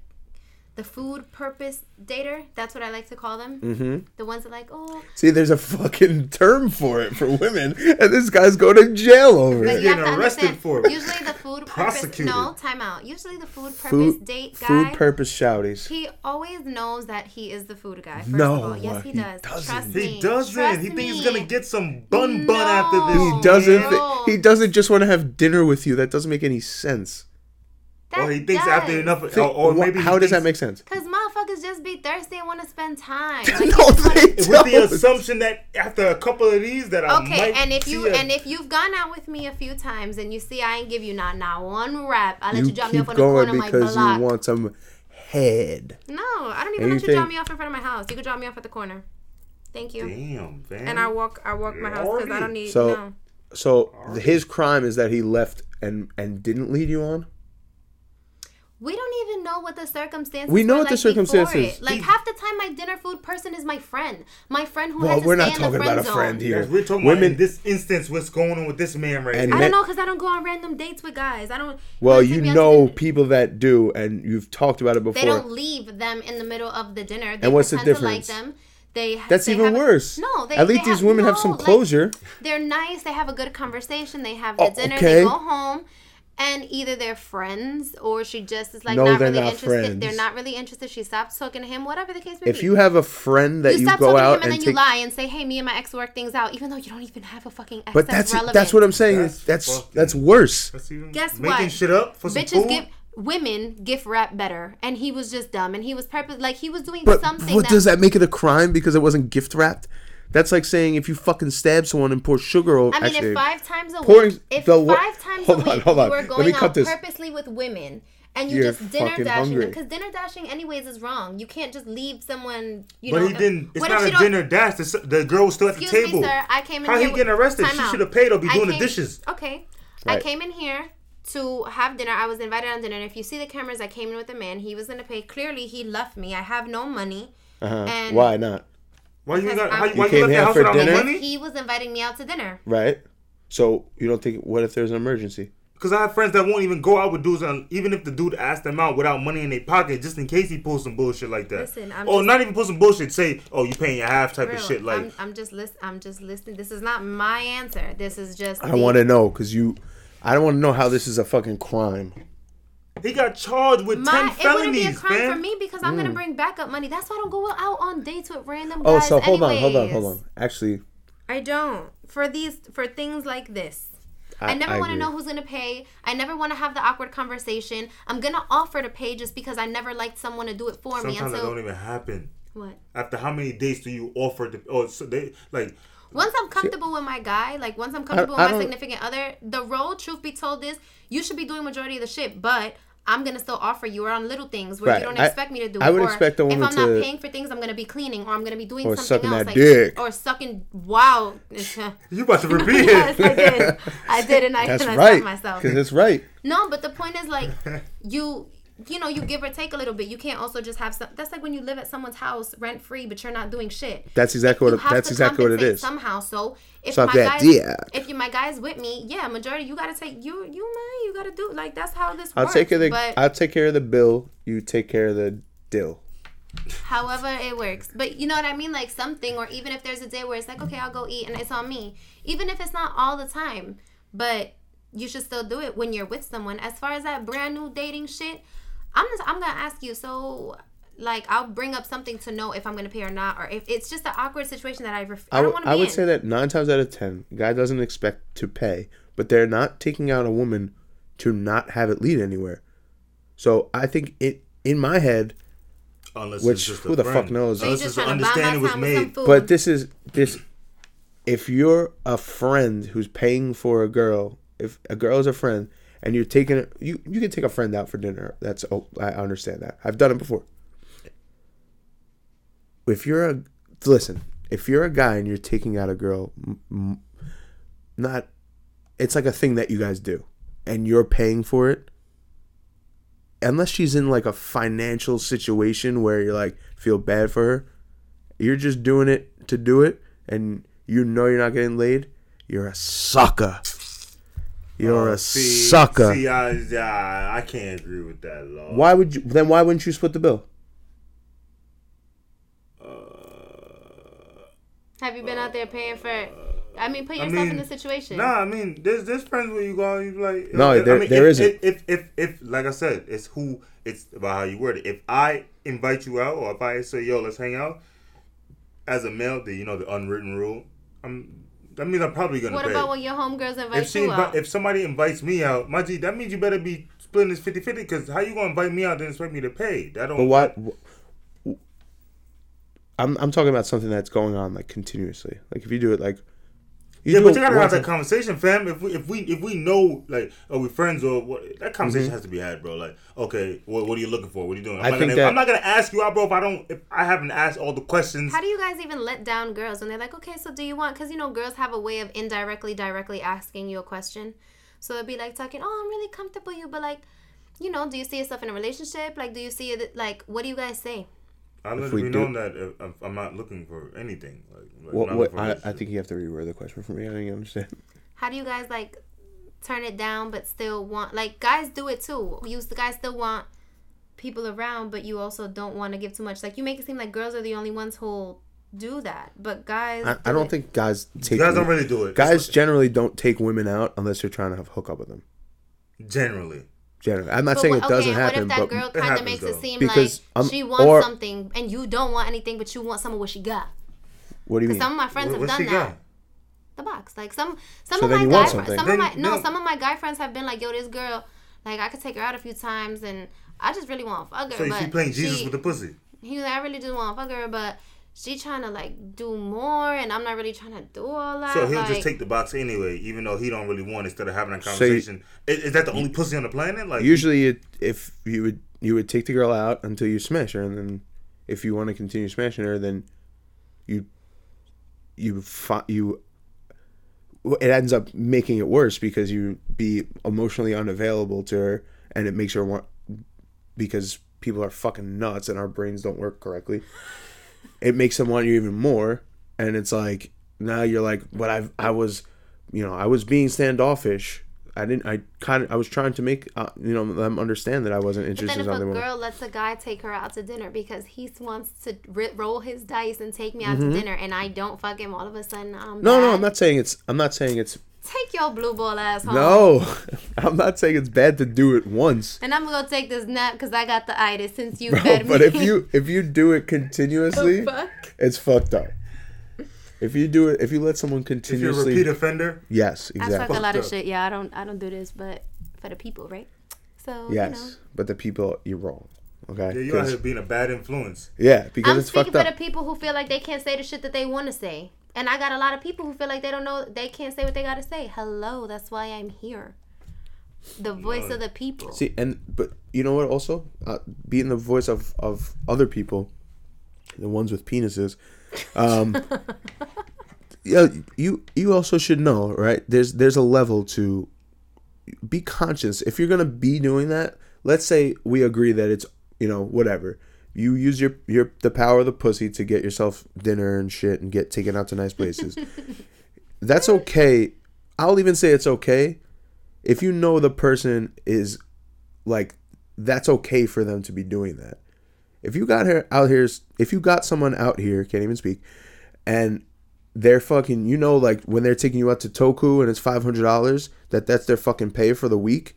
the food purpose dater. That's what I like to call them. Mm-hmm. The ones that like, oh, See, there's a fucking term for it for women, and this guy's going to jail over but it. you have getting arrested for it. Usually the food purpose. Prosecuted. No, time out. Usually the food purpose Food, date guy. food purpose shouties. He always knows that he is the food guy. First No, of all, yes, he he does. doesn't. Trust He me. doesn't. Trust he thinks he's gonna get some bun bun after this. He doesn't. man. No. He doesn't just want to have dinner with you. That doesn't make any sense. That Or he thinks does. after enough, Think- or, or wha- maybe he how does that make sense? Cause motherfuckers just be thirsty and want to spend time. Like, no, you they With the don't. assumption that after a couple of these, that I Okay, might and if you a, and if you've gone out with me a few times and you see I ain't give you not not one rap, I let you, You drop me off on the corner of my because block. you want some head. no, I don't even And let you you drop me off in front of my house. You can drop me off at the corner. Thank you. damn, man. And I walk I walk my house because I don't need So- no. So his crime is that he left and and didn't lead you on. We don't even know what the circumstances. Are. We know were what the like before circumstances- Like He- half the time, my dinner food person is my friend. My friend who Well, has to we're not the talking friend about a zone. friend here. Yes, we're talking Women. about in this instance what's going on with this man right And here. I don't know because I don't go on random dates with guys. I don't. well, you me out to know dinner. people that do, and you've talked about it before. They don't leave them in the middle of the dinner. They And what's the pretend to like difference? them. They That's they even have a- worse. no, they at least they these women have some no, like, closure. they're nice. They have a good conversation. They have the Oh, dinner. okay. They go home, and either they're friends or she just is like No, not they're really not interested. friends. They're not really interested. She stops talking to him. Whatever the case may if be. If you have a friend that you you, go talking to out him and and then you lie and say, "Hey, me and my ex work things out," even though you don't even have a fucking ex. but that's that's relevant. that's what I'm saying. That's That's that's, fucking- that's worse. That's even Guess making what? shit up for some Bitches food. give women gift wrap better, and he was just dumb, and he was purpose like he was doing But something. what that, does that make it a crime because it wasn't gift wrapped? That's like saying if you fucking stab someone and pour sugar over. I mean, actually, if five times a pouring week, if the wa- five times Hold a on, week hold on. you are Let me going cut out this. purposely with women and you You're just dinner dashing hungry. them, because dinner dashing anyways is wrong. You can't just leave someone. You know. But know, he didn't. It's what not a dinner dash. The, the girl was still at the table. me, sir. I came in How here. he getting arrested? She should have paid or be I doing the dishes. Okay. I came in here to have dinner. I was invited on dinner. And if you see the cameras, I came in with a man. He was going to pay. Clearly, he left me. I have no money. Uh-huh. And Why not? Why you Because got? How, I'm- why You you, came left here the house for without no dinner? money? He was inviting me out to dinner. Right. So you don't think? What if there's an emergency? Cause I have friends that won't even go out with dudes, and even if the dude asked them out without money in their pocket, just in case he pulls some bullshit like that. Listen, I'm or just- not even pull some bullshit. Say, oh, you paying your half type Real, of shit. Like, I'm, I'm just list. I'm just listening. This is not my answer. This is just. I want to know because you. I don't want to know how this is a fucking crime. He got charged with My, ten it wouldn't be a crime man. for me because I'm gonna bring backup money. That's why I don't go out on dates with random Mm. Oh, guys. so hold on, hold on, hold on. Actually, I don't for these for things like this. I, I- never want to know who's gonna pay. I never want to have the awkward conversation. I'm gonna offer to pay just because I never liked someone to do it for me Sometimes that until don't even happen. what. After how many dates do you offer to? Oh, so they like. Once I'm comfortable with my guy, like once I'm comfortable I with my significant other, the role, truth be told, is you should be doing majority of the shit, but I'm gonna still offer you around little things where Right. you don't I- expect me to do. I would or expect a if I'm not paying for things, I'm gonna be cleaning, or I'm gonna be doing Or something sucking else, that like dick. or sucking. Wow, You about to repeat yes, it? I did. I did, and I, that's and I right. stopped myself. Because it's right. No, but the point is like you you know, you give or take a little bit. You can't also just have some that's like when you live at someone's house rent free but you're not doing shit. That's exactly You what. That's exactly what it is. Somehow. So if my that guys dick. if you my guys with me, yeah, majority you gotta take you you man, you gotta do like that's how this I'll works. take care of the. I'll take care of the bill. You take care of the dill. however it works. But you know what I mean? Like something, or even if there's a day where it's like, okay, I'll go eat and it's on me. Even if it's not all the time, but you should still do it when you're with someone. As far as that brand new dating shit, I'm just I'm gonna ask you. So like I'll bring up something to know if I'm gonna pay or not, or if it's just an awkward situation that I ref- I, I, don't want to be I would in. say that nine times out of ten, a guy doesn't expect to pay, but they're not taking out a woman to not have it lead anywhere. So I think it in my head, Unless Which, it's just a who the fuck knows? So you Unless just it's trying to buy my understanding was time with some made. but this is this. If you're a friend who's paying for a girl, if a girl is a friend and you're taking you you can take a friend out for dinner. That's oh I understand that. I've done it before. If you're a listen, if you're a guy and you're taking out a girl, not it's like a thing that you guys do, and you're paying for it. Unless she's in like a financial situation where you're like feel bad for her, you're just doing it to do it, and you know you're not getting laid. You're a sucker. You're Oh, a see, sucker. See, I, I, I can't agree with that law. Why would you? Then why wouldn't you split the bill? Uh, Have you been out there paying for? I mean, put I yourself in the situation. Nah, I mean, there's there's friends where you go, you like. No, I there- mean, there if, isn't. If, if if if like I said, it's who it's about how you word it. If I invite you out, or if I say, "Yo, let's hang out," as a male, the you know the unwritten rule, I'm that means I'm probably gonna what pay. about when your homegirls invite if she you invi- out? if somebody invites me out, my G, that means you better be splitting this 50-50 because how you gonna invite me out and expect me to pay? That don't. But what? wh- I'm I'm talking about something that's going on like continuously. Like if you do it like. You Yeah, but you gotta have that conversation, fam. If we if we if we know like are we friends or what that conversation Mm-hmm. has to be had, bro. Like, okay, what, what are you looking for? What are you doing? I'm, I not, think gonna, that- I'm not gonna ask you out, bro. If I don't, if I haven't asked all the questions. How do you guys even let down girls when they're like, okay, so do you want? Because you know, girls have a way of indirectly, directly asking you a question. So it'd be like talking, oh, I'm really comfortable with you, but like, you know, do you see yourself in a relationship? Like, do you see it? Like, what do you guys say? I let we it be do- known that if, if I'm not looking for anything. Like, like What, I'm what, looking for a I, I relationship. think you have to reword the question for me. I didn't understand. How do you guys like turn it down, but still want? Like, guys do it too. You the guys still want people around, but you also don't want to give too much. Like, you make it seem like girls are the only ones who'll do that, but guys. I, I do don't it. think guys take. guys don't really do it. Guys generally don't take women out unless they're trying to have hook up with them. generally. Generally, I'm not But saying what- it doesn't okay, happen, What if that but girl It kind of happens, makes though. it seem Because, like um, she wants or- something and you don't want anything, but you want some of what she got? what do you mean? some of my friends What, have what she done that. got? The box, like some some So of then my you guy friends, something. some of my Then- no, then- some of my guy friends have been like, yo, this girl, like I could take her out a few times, and I just really want to fuck her. So you but keep playing Jesus she- with the pussy. he was like, I really just want to fuck her, but she trying to like do more, and I'm not really trying to do all that. So he'll like, just take the box anyway, even though he don't really want. Instead of having a So you- conversation, is, is that the only pussy on the planet? Like Usually, it, if you would you would take the girl out until you smash her, and then if you want to continue smashing her, then you you you it ends up making it worse because you be emotionally unavailable to her, and it makes her want because people are fucking nuts and our brains don't work correctly. It makes them want you even more, and it's like now you're like, but I I was, you know, I was being standoffish I didn't. I kind of. I was trying to make uh, you know them understand that I wasn't interested. But then in if a something. more. girl lets a guy take her out to dinner because he wants to ri roll his dice and take me out Mm-hmm. to dinner and I don't fuck him, all of a sudden I'm No, no. I'm not saying it's. I'm not saying it's. Take your blue ball ass home. No, I'm not saying it's bad to do it once. And I'm gonna take this nap because I got the itis since you Bro, fed me. but if you if you do it continuously, oh, fuck? it's fucked up. If you do it, if you let someone If you're a continuously, repeat offender, yes, exactly. I fuck a lot of shit. Yeah, I don't I don't do this, but for the people, right? So yes. you know. But the people, you're wrong. Okay. yeah, you out 'Cause- here being a bad influence. yeah, because I'm it's speaking for the people who feel like they can't say the shit that they want to say. And I got a lot of people who feel like they don't know they can't say what they gotta say. Hello, that's why I'm here. The voice of the people. See, and but you know what? Also, uh, being the voice of of other people, the ones with penises. Um, yeah, you you also should know, right? There's there's a level to be conscious. If you're gonna be doing that, let's say we agree that it's you know whatever. You use your your the power of the pussy to get yourself dinner and shit and get taken out to nice places. That's okay. I'll even say it's okay if you know the person is like that's okay for them to be doing that. If you got her out here, if you got someone out here, can't even speak, and they're fucking, you know, like when they're taking you out to Toku and it's five hundred dollars, that that's their fucking pay for the week,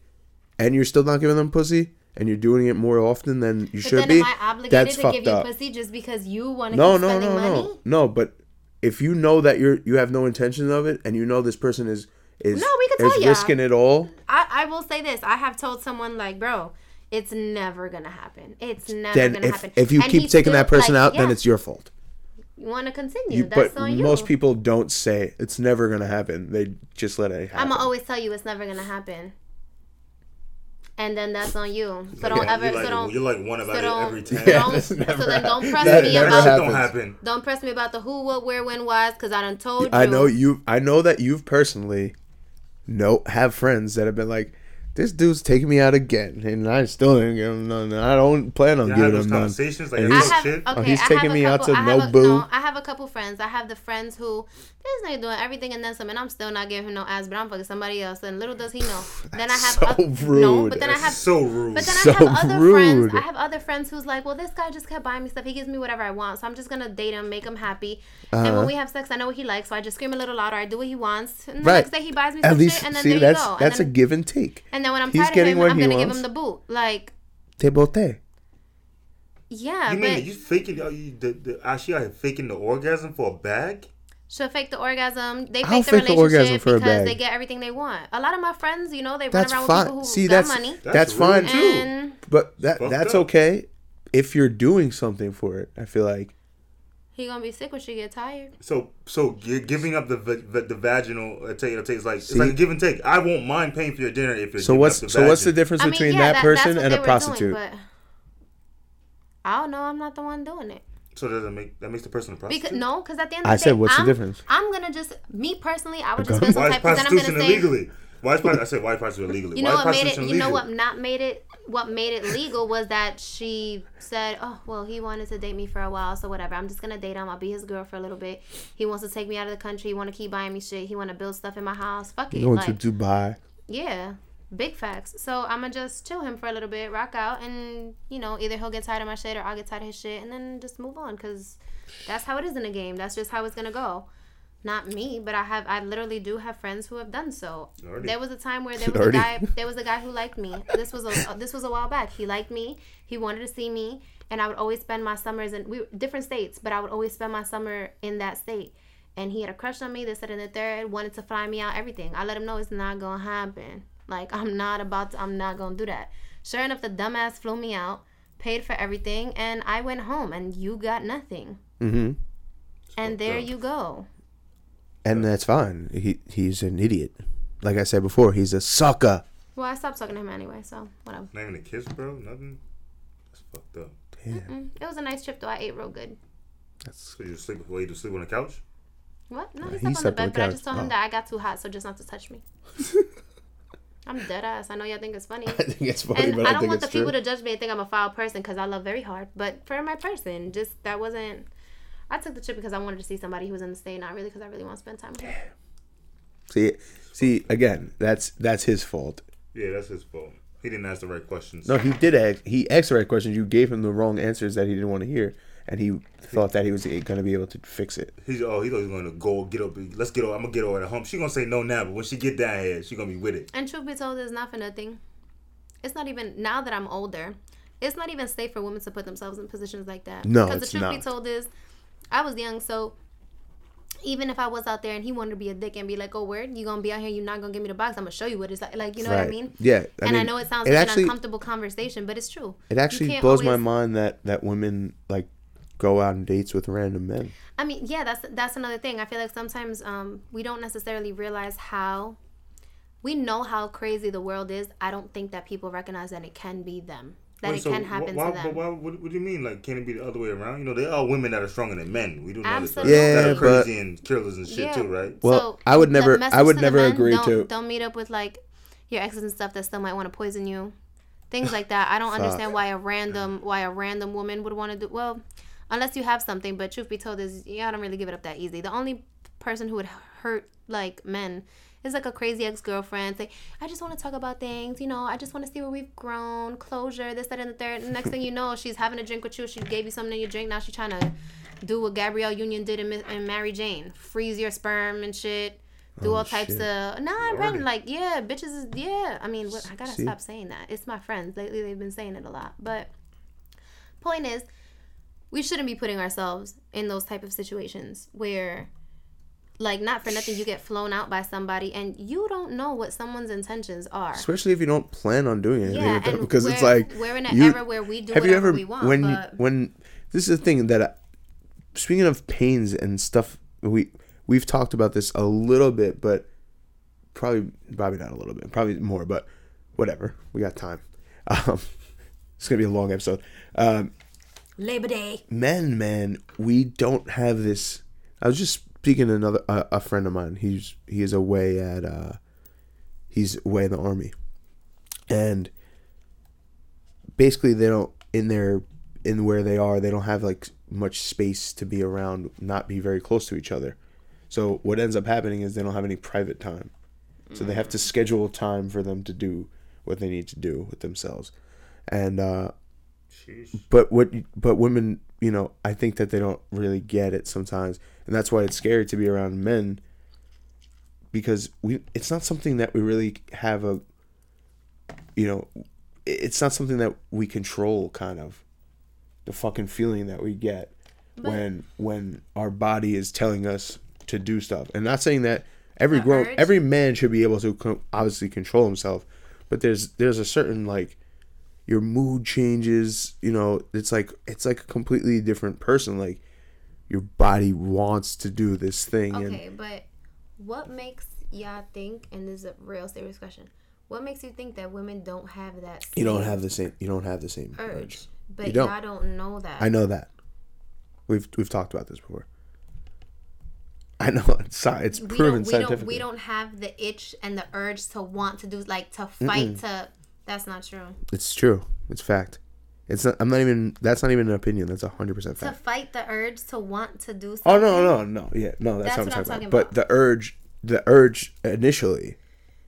and you're still not giving them pussy, and you're doing it more often than you but should then be. am I obligated That's to fucked give you up. pussy just because you want to No, keep no, no, money? no, no. But if you know that you're you have no intention of it, and you know this person is is No, we is tell ya. risking it all, I, I will say this. I have told someone like, bro, it's never gonna happen. It's never then gonna if happen. if you And keep taking that person like, out, then yeah, it's your fault. you want to continue. You, That's but on you. most people don't say it's never gonna happen. They just let it happen. I'm gonna always tell you it's never gonna happen. And then that's on you. So don't Yeah, ever. you're So like, don't. you're like one about so it every time. don't so then don't press That me never about. That shit don't happen. Don't press me about the who, what, where, when, why's, because I done told you. I know you. I know that you've personally no, have friends that have been like, this dude's taking me out again, and I still didn't give him none. I don't plan on You giving him none. conversations like And oh, I he's- that have, shit. okay, Oh, he's taking have a me out to I a- Nobu. No, I have a couple friends. I have the friends who this nigga doing everything and then some, and I'm still not giving him no ass, but I'm fucking somebody else. And little does he know. Then I have so oth- no, but then I have so rude. But then So I have other rude. friends. I have other friends who's like, well, this guy just kept buying me stuff. He gives me whatever I want, so I'm just gonna date him, make him happy. And Uh-huh. when we have sex, I know what he likes, so I just scream a little louder. I do what he wants, and the Right. next day he buys me some At least shit, and then see there that's you go. that's a give and take. and then when I'm he's tired of him, I'm gonna give him the boot. Like, Te bote. yeah, you but mean you faking? uh, You, the, the, actually, out here faking the orgasm for a bag? She'll fake the orgasm. They I'll fake the fake the orgasm relationship for a because bag. they get everything they want. A lot of my friends, you know, they That's run around fine. with people who See, got that's money. that's, That's fine too. too. And But that that's up. okay if you're doing something for it. I feel like he gonna be sick when she get tired. So, so you're giving up the va- va- the vaginal uh, take. It takes like it's like a give and take. I won't mind paying for your dinner if you're. so. What's up the so? What's the difference I mean, between yeah, that, person and a prostitute? Doing, but I don't know. I'm not the one doing it. So does that make that makes the person a prostitute? Because no, because at the end of the I the said, what's the I'm, difference? I'm gonna just me personally, I would just spend some Why is type then I'm prostitution gonna say, illegally? Why is prosti- I said why is prostitution illegally? you know is what made it? prostitution You know what not made it? What made it legal was that she said, "Oh, well, he wanted to date me for a while, so whatever. I'm just gonna date him. I'll be his girl for a little bit. He wants to take me out of the country. He want to keep buying me shit. He want to build stuff in my house. Fuck it, Going like to Dubai. yeah." Big facts. So I'm gonna just chill him for a little bit, rock out, and you know either he'll get tired of my shit or I'll get tired of his shit, and then just move on. Cause that's how it is in a game. That's just how it's gonna go. Not me, but I have. I literally do have friends who have done so. Already. There was a time where there was Already. a guy. There was a guy who liked me. This was a. This was a while back. He liked me. He wanted to see me, and I would always spend my summers in we different states, but I would always spend my summer in that state. And he had a crush on me. This, that, and the third. Wanted to fly me out. Everything. I let him know it's not gonna happen. Like I'm not about. To, I'm not gonna do that. Sure enough, the dumbass flew me out, paid for everything, and I went home, and you got nothing. Mm-hmm. And there up. you go. And that's fine. He he's an idiot. Like I said before, he's a sucker. Well, I stopped talking to him anyway, so whatever. Not even a kiss, bro. Nothing. That's fucked up. Damn. It was a nice trip though. I ate real good. That's So you sleep? Well, you just sleep on the couch? What? No, he he slept on the slept on bed, the but I just told him Oh. that I got too hot, so just not to touch me. I'm dead ass. I know y'all think it's funny. I think it's funny, And but I I, don't think want the it's true. people to judge me and think I'm a foul person because I love very hard. But for my person, just that wasn't. I took the trip because I wanted to see somebody who was in the state, not really because I really want to spend time with him. See, see again. That's that's his fault. Yeah, that's his fault. He didn't ask the right questions. No, he did ask. He asked the right questions. You gave him the wrong answers that he didn't want to hear, and he thought that he was going to be able to fix it. He's oh he thought he was gonna go get up. Let's get over. I'm gonna get over the hump. She gonna say no now, but when she get down here, she gonna be with it. And truth be told, it's not for nothing. It's not even now that I'm older. It's not even safe for women to put themselves in positions like that. No, because it's the truth be told is, I was young, so even if I was out there and he wanted to be a dick and be like, "Oh, word, you gonna be out here? You're not gonna give me the box. I'm gonna show you what it's like." Like, you know what I mean? Yeah, I and I know it sounds it like actually- an uncomfortable conversation, but it's true. It actually can't blows my mind that that women like go out on dates with random men. I mean, yeah, that's that's another thing. I feel like sometimes um, we don't necessarily realize how we know how crazy the world is. I don't think that people recognize that it can be them, that Wait, it so can wh- happen why, to them. But why, what, what do you mean? Like, can it be the other way around? You know, there are women that are stronger than men. We do know this. right? Absolutely. that Yeah, are but- crazy and killers and shit Yeah. too, right? Well, I would never- I would never men, agree don't, to- Don't meet up with like your exes and stuff that still might want to poison you, things like that. I don't understand why a random why a random woman would want to do well, unless you have something. But truth be told, is yeah, I don't really give it up that easy. The only person who would hurt like men is like a crazy ex girlfriend. Say, I just want to talk about things. You know, I just want to see where we've grown, closure, this, that, and the third. And next thing you know, she's having a drink with you. She gave you something in your drink. Now she's trying to do what Gabrielle Union did in, in Mary Jane, freeze your sperm and shit. Do Oh, all types shit. of nah, I'm Lordy. Like yeah, bitches is yeah. I mean, what, I gotta See? stop saying that. It's my friends lately. They've been saying it a lot. But point is, we shouldn't be putting ourselves in those type of situations where like not for nothing you get flown out by somebody and you don't know what someone's intentions are. Especially if you don't plan on doing anything Yeah, with them, because it's like we're in an you- era where we do have you ever we want, when but- when this is the thing that I, speaking of pains and stuff we we've talked about this a little bit but probably probably not a little bit probably more but whatever we got time. Um, it's gonna be a long episode. Um, labor day men, man, we don't have this. I was just speaking to another a, a friend of mine. He's he is away at uh, he's away in the army, and basically they don't in their in where they are they don't have like much space to be around, not be very close to each other. So what ends up happening is they don't have any private time, so they have to schedule time for them to do what they need to do with themselves, and. uh Sheesh. but what but women you know i think that they don't really get it sometimes. And that's why it's scary to be around men. Because we it's not something that we really have a you know it's not something that we control kind of. The fucking feeling that we get when when our body is telling us to do stuff. And not saying that every grown urge? every man should be able to co- obviously control himself. But there's there's a certain like your mood changes you know it's like it's like a completely different person like your body wants to do this thing okay and but what makes y'all think and this is a real serious question what makes you think that women don't have that you don't have the same you don't have the same urge? urge. But You don't. y'all don't know that. I know that. We've we've talked about this before. I know it's it's we proven don't, we don't we don't have the itch and the urge to want to do like to fight to that's not true it's true it's fact it's not i'm not even that's not even an opinion that's a 100% fact. to fight the urge to want to do oh, something. oh something no no no yeah no that's, That's what i'm what I'm talking, talking about. about. but the urge the urge initially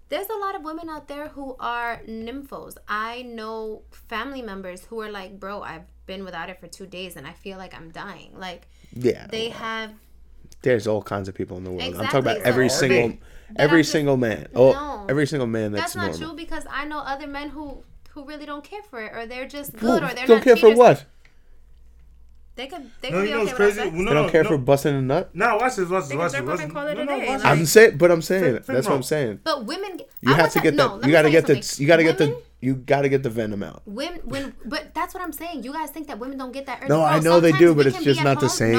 there's a lot of women out there who are nymphos. I know family members who are like, bro, I've been without it for two days and I feel like I'm dying. Like yeah they have there's all kinds of people in the world. I'm talking Exactly, about every so- single, But every just- single man. Oh, No. every single man that's, that's, not normal. true because I know other men who who really don't care for it or they're just Who good or they're don't not care for what? They could they No, could you know okay what's without crazy? sex. No, They don't care no. for busting a nut. No, watch this, watch this, They watch can this. Watch this. No, no, day. Like- I'm saying, but I'm saying Fin- it. That's what I'm saying. But women You I have to get no, the. let You got to get the. You got to get the. Women- You got to get the venom out. When, when, but that's what I'm saying. You guys think that women don't get that urge. No, Bro, I know they do, but it's just at not the same,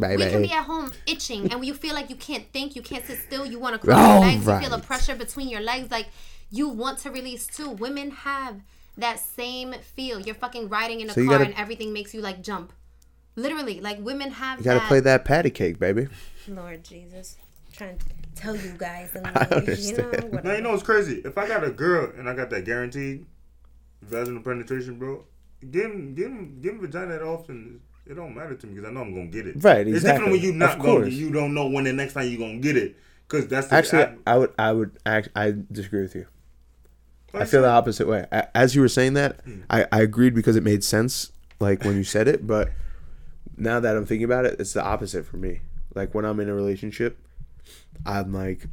no, We baby. can be at home itching, and when you feel like you can't think, you can't sit still, you want to cross your All legs, you feel a right. pressure between your legs, like you want to release too. Women have that same feel. You're fucking riding in a So car, gotta- and everything makes you like jump. Literally, like women have. You got to that. play that patty cake, baby. Lord Jesus, trying to tell you guys. And I you understand. know, Now you know what's crazy? If I got a girl and I got that guaranteed vaginal penetration, bro, getting getting getting vagina that often, it don't matter to me because I know I'm gonna get it. Right, exactly. It's different when you not going. You don't know when the next time you gonna get it. Because that's the, Actually, I, I would, I would, act, I disagree with you. I feel the opposite way. A- As you were saying that, hmm. I, I agreed because it made sense, like when you said it. But now that I'm thinking about it, it's the opposite for me. Like when I'm in a relationship, I'm like,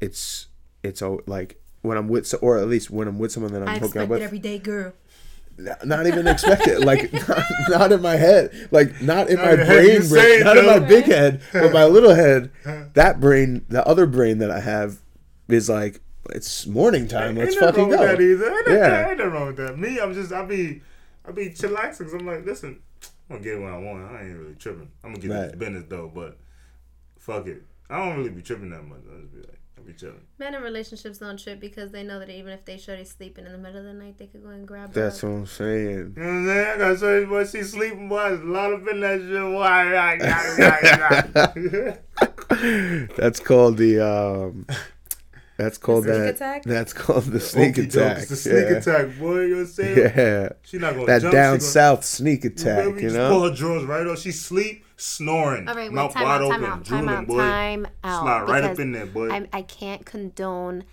it's it's like when I'm with, so- or at least when I'm with someone that I'm I hooking up with. every day, girl. not even expect it. Like not, not in my head. Like not in Not my in your head, you brain, say brain it, not in my big head, but my little head. That brain, the other brain that I have, is like it's morning time. Let's ain't nothing fucking wrong go. with that either. Ain't, Yeah. yeah. ain't nothing wrong with that. Me, I'm just, I be, I be chillaxing. 'cause I'm like, listen, I'm gonna get what I want. I ain't really tripping. I'm gonna get this Right. business though, but fuck it. I don't really be tripping that much. I just be like, I be chilling. Men in relationships don't trip because they know that even if they shorty sleeping in the middle of the night, they could go and grab That's her. what I'm saying. You know what I'm saying? I gotta show boy, she sleeping, boy. There's a lot of in that shit. Why? That's called the um. That's called sneak that. attack? That's called the sneak attack. It's the sneak yeah. attack, boy. You know what I'm saying? Yeah, She not gonna that jump. down gonna, south sneak attack. Baby, You just pull know. her drawers right off. She sleep, snoring, All right, wait, mouth time wide out, time open, out, drooling, time out, boy. time out. Slide right up in there, boy. I'm, I can't condone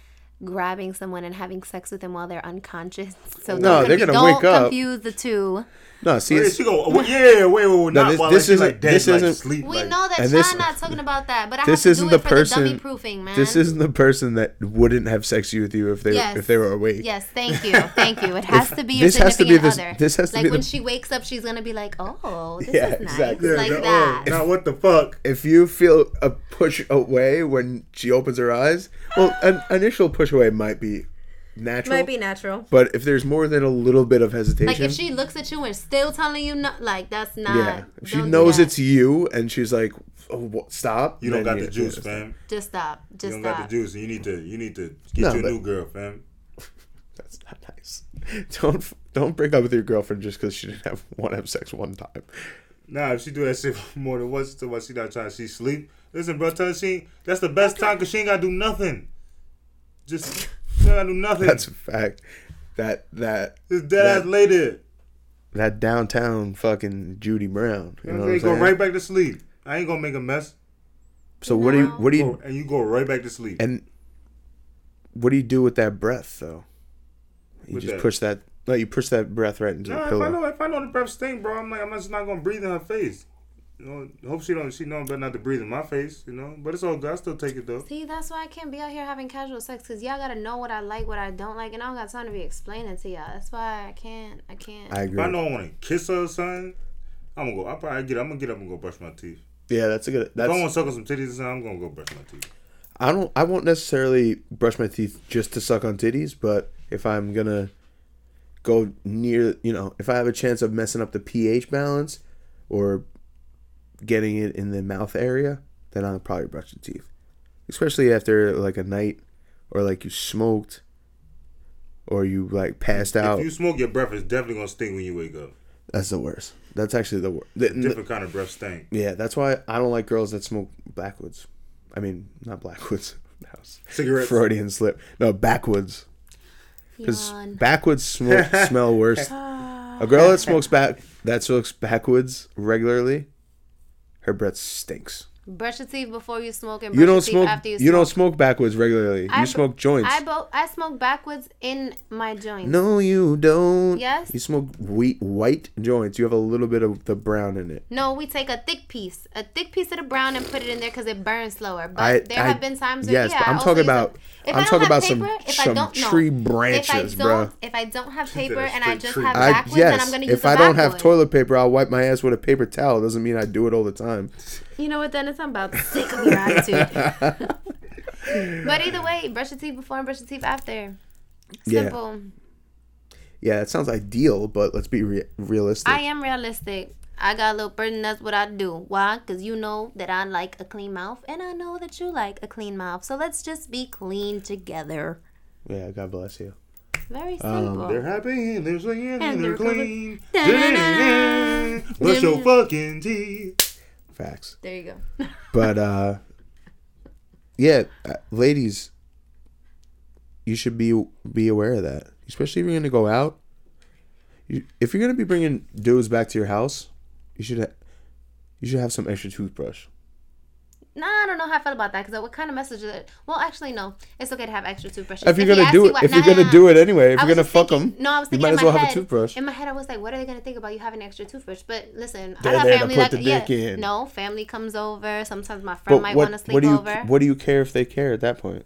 grabbing someone and having sex with them while they're unconscious. So No, don't they're gonna don't wake up. confuse the two. No, see, Wait, it's, she go, wait, yeah, wait, wait, wait, No, not this- while this like, isn't- like dead, this like isn't- sleep. We like, know that And Sean this- not talking about that, but I this have to isn't do the it for person- the dummy proofing, man. this isn't the person that wouldn't have sex with you if they Yes. if they were awake. Yes, thank you, thank you. It has If- to be your this has to be significant this- other. this has to like be when the- she wakes up, she's gonna be like, "Oh, this Yeah, is nice," exactly. Yeah, like the- oh, that. Oh, now what the fuck? If you feel a push away when she opens her eyes, well, an initial push away might be natural. Might be natural. But if there's more than a little bit of hesitation, Like if she looks at you and still telling you no, like that's not. yeah, if she knows it's you and she's like, oh, what, "Stop," You don't then got the yeah, juice, yeah, fam. Just stop. You Just don't stop. got the juice. You need to, you need to get No, you a new girl, fam. That's not nice. Don't don't break up with your girlfriend just because she didn't have one have sex one time. Nah, if she do that shit more than once, to what she not trying, she sleep. Listen, bro, tell her she that's the best time because she ain't gotta do nothing. Just she gotta do nothing. That's a fact. That that Just dead ass that- lay there. that downtown fucking Judy Brown. You know what I'm go right back to sleep. I ain't gonna make a mess. so what do you what do you and you go right back to sleep. and what do you do with that breath though? You With just that- push that. No, you push that breath right into the if I pillow. know if I know the breath stink, bro, I'm like I'm just not gonna breathe in her face. You know, hope she don't. She know better not to breathe in my face. You know, but it's all good. I still take it though. See, that's why I can't be out here having casual sex because y'all gotta know what I like, what I don't like, and I don't got time to be explaining to y'all. That's why I can't. I can't. I agree. If agree. I know I want to kiss her or something, I'm gonna go. I probably get. I'm gonna get up and go brush my teeth. Yeah, that's a good. If I want to suck on some titties or something, I'm gonna go brush my teeth. I don't. I won't necessarily brush my teeth just to suck on titties, but if I'm gonna go near, you know, if I have a chance of messing up the pH balance or getting it in the mouth area, then I'll probably brush the teeth. Especially after like a night or like you smoked or you like passed out. If you smoke, your breath is definitely gonna stink when you wake up. That's the worst. That's actually the worst. Different kind of breath stink. Yeah, that's why I don't like girls that smoke backwoods. I mean, not blackwoods. That was Cigarettes. Freudian slip. No, backwoods. Because Yawn. backwoods smoke smell worse. Ah. A girl that smokes back that smokes backwoods regularly, her breath stinks. Brush your teeth before you smoke and brush You don't your teeth smoke. after you, smoke. You don't smoke. backwoods regularly. I You smoke joints. I bo- I smoke backwoods in my joints. no, you don't. Yes. You smoke wheat white joints. You have a little bit of the brown in it. No, we take a thick piece, a thick piece of the brown, and put it in there because it burns slower. But I- there I- have been times where yes, yeah, I'm talking about- if I'm talking have about some- paper, if some I don't, no. tree if I branches, don't, bruh. If I don't have paper and I just tree. have I backwoods, yes. then I'm gonna use if I don't have toilet paper, I'll wipe my ass with a paper towel. Doesn't mean I do it all the time. You know what, Dennis? I'm about sick of your attitude. but either way, brush your teeth before and brush your teeth after. Simple. Yeah, it sounds ideal, but let's be re- realistic. I am realistic. I got a little burden. That's what I do. Why? Because you know that I like a clean mouth, and I know that you like a clean mouth. So let's just be clean together. yeah, God bless you. Very Um, simple. They're happy, they're singing, And and they're they're clean. Brush your fucking teeth. Facts. there you go. But uh yeah, uh, ladies, you should be be aware of that, especially if you're gonna go out. You, if you're gonna be bringing dudes back to your house, you should ha- you should have some extra toothbrush. Nah, I don't know how I felt about that because what kind of message is it? Well, actually, no. It's okay to have extra toothbrushes. If you're he gonna do it, what- if nah, you're nah, gonna nah. do it anyway, if I you're gonna fuck them, No, I was you thinking might in as my well head, have a toothbrush. In my head, I was like, what are they gonna think about you having an extra toothbrush? But listen, They're I got to family like yeah, no family comes over. Sometimes my friend But might want to sleep what do you over. what do you care if they care at that point?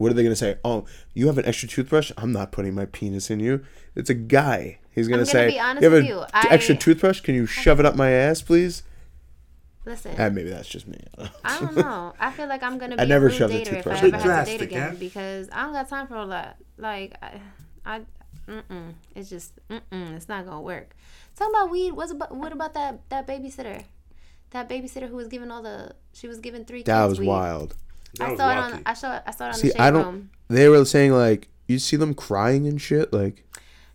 What are they gonna say? Oh, you have an extra toothbrush? I'm not putting my penis in you. It's a guy. He's gonna, gonna say, be honest you have with an you. t- extra I- toothbrush? Can you shove it up my ass, please? Listen, Ah, maybe that's just me. I don't know. I feel like I'm gonna be I never a rude shoved a dater if I toothbrush ever in have to date again huh? because I don't got time for all that. Like I, I, mm-mm. It's just, mm-mm. It's not gonna work. Talking about weed. What's about? What about that that babysitter? That babysitter who was giving all the. She was giving three. That kids was weed. Wild. I was saw it on. I saw. I saw it on See, the shade I don't. room. They were saying like you see them crying and shit. Like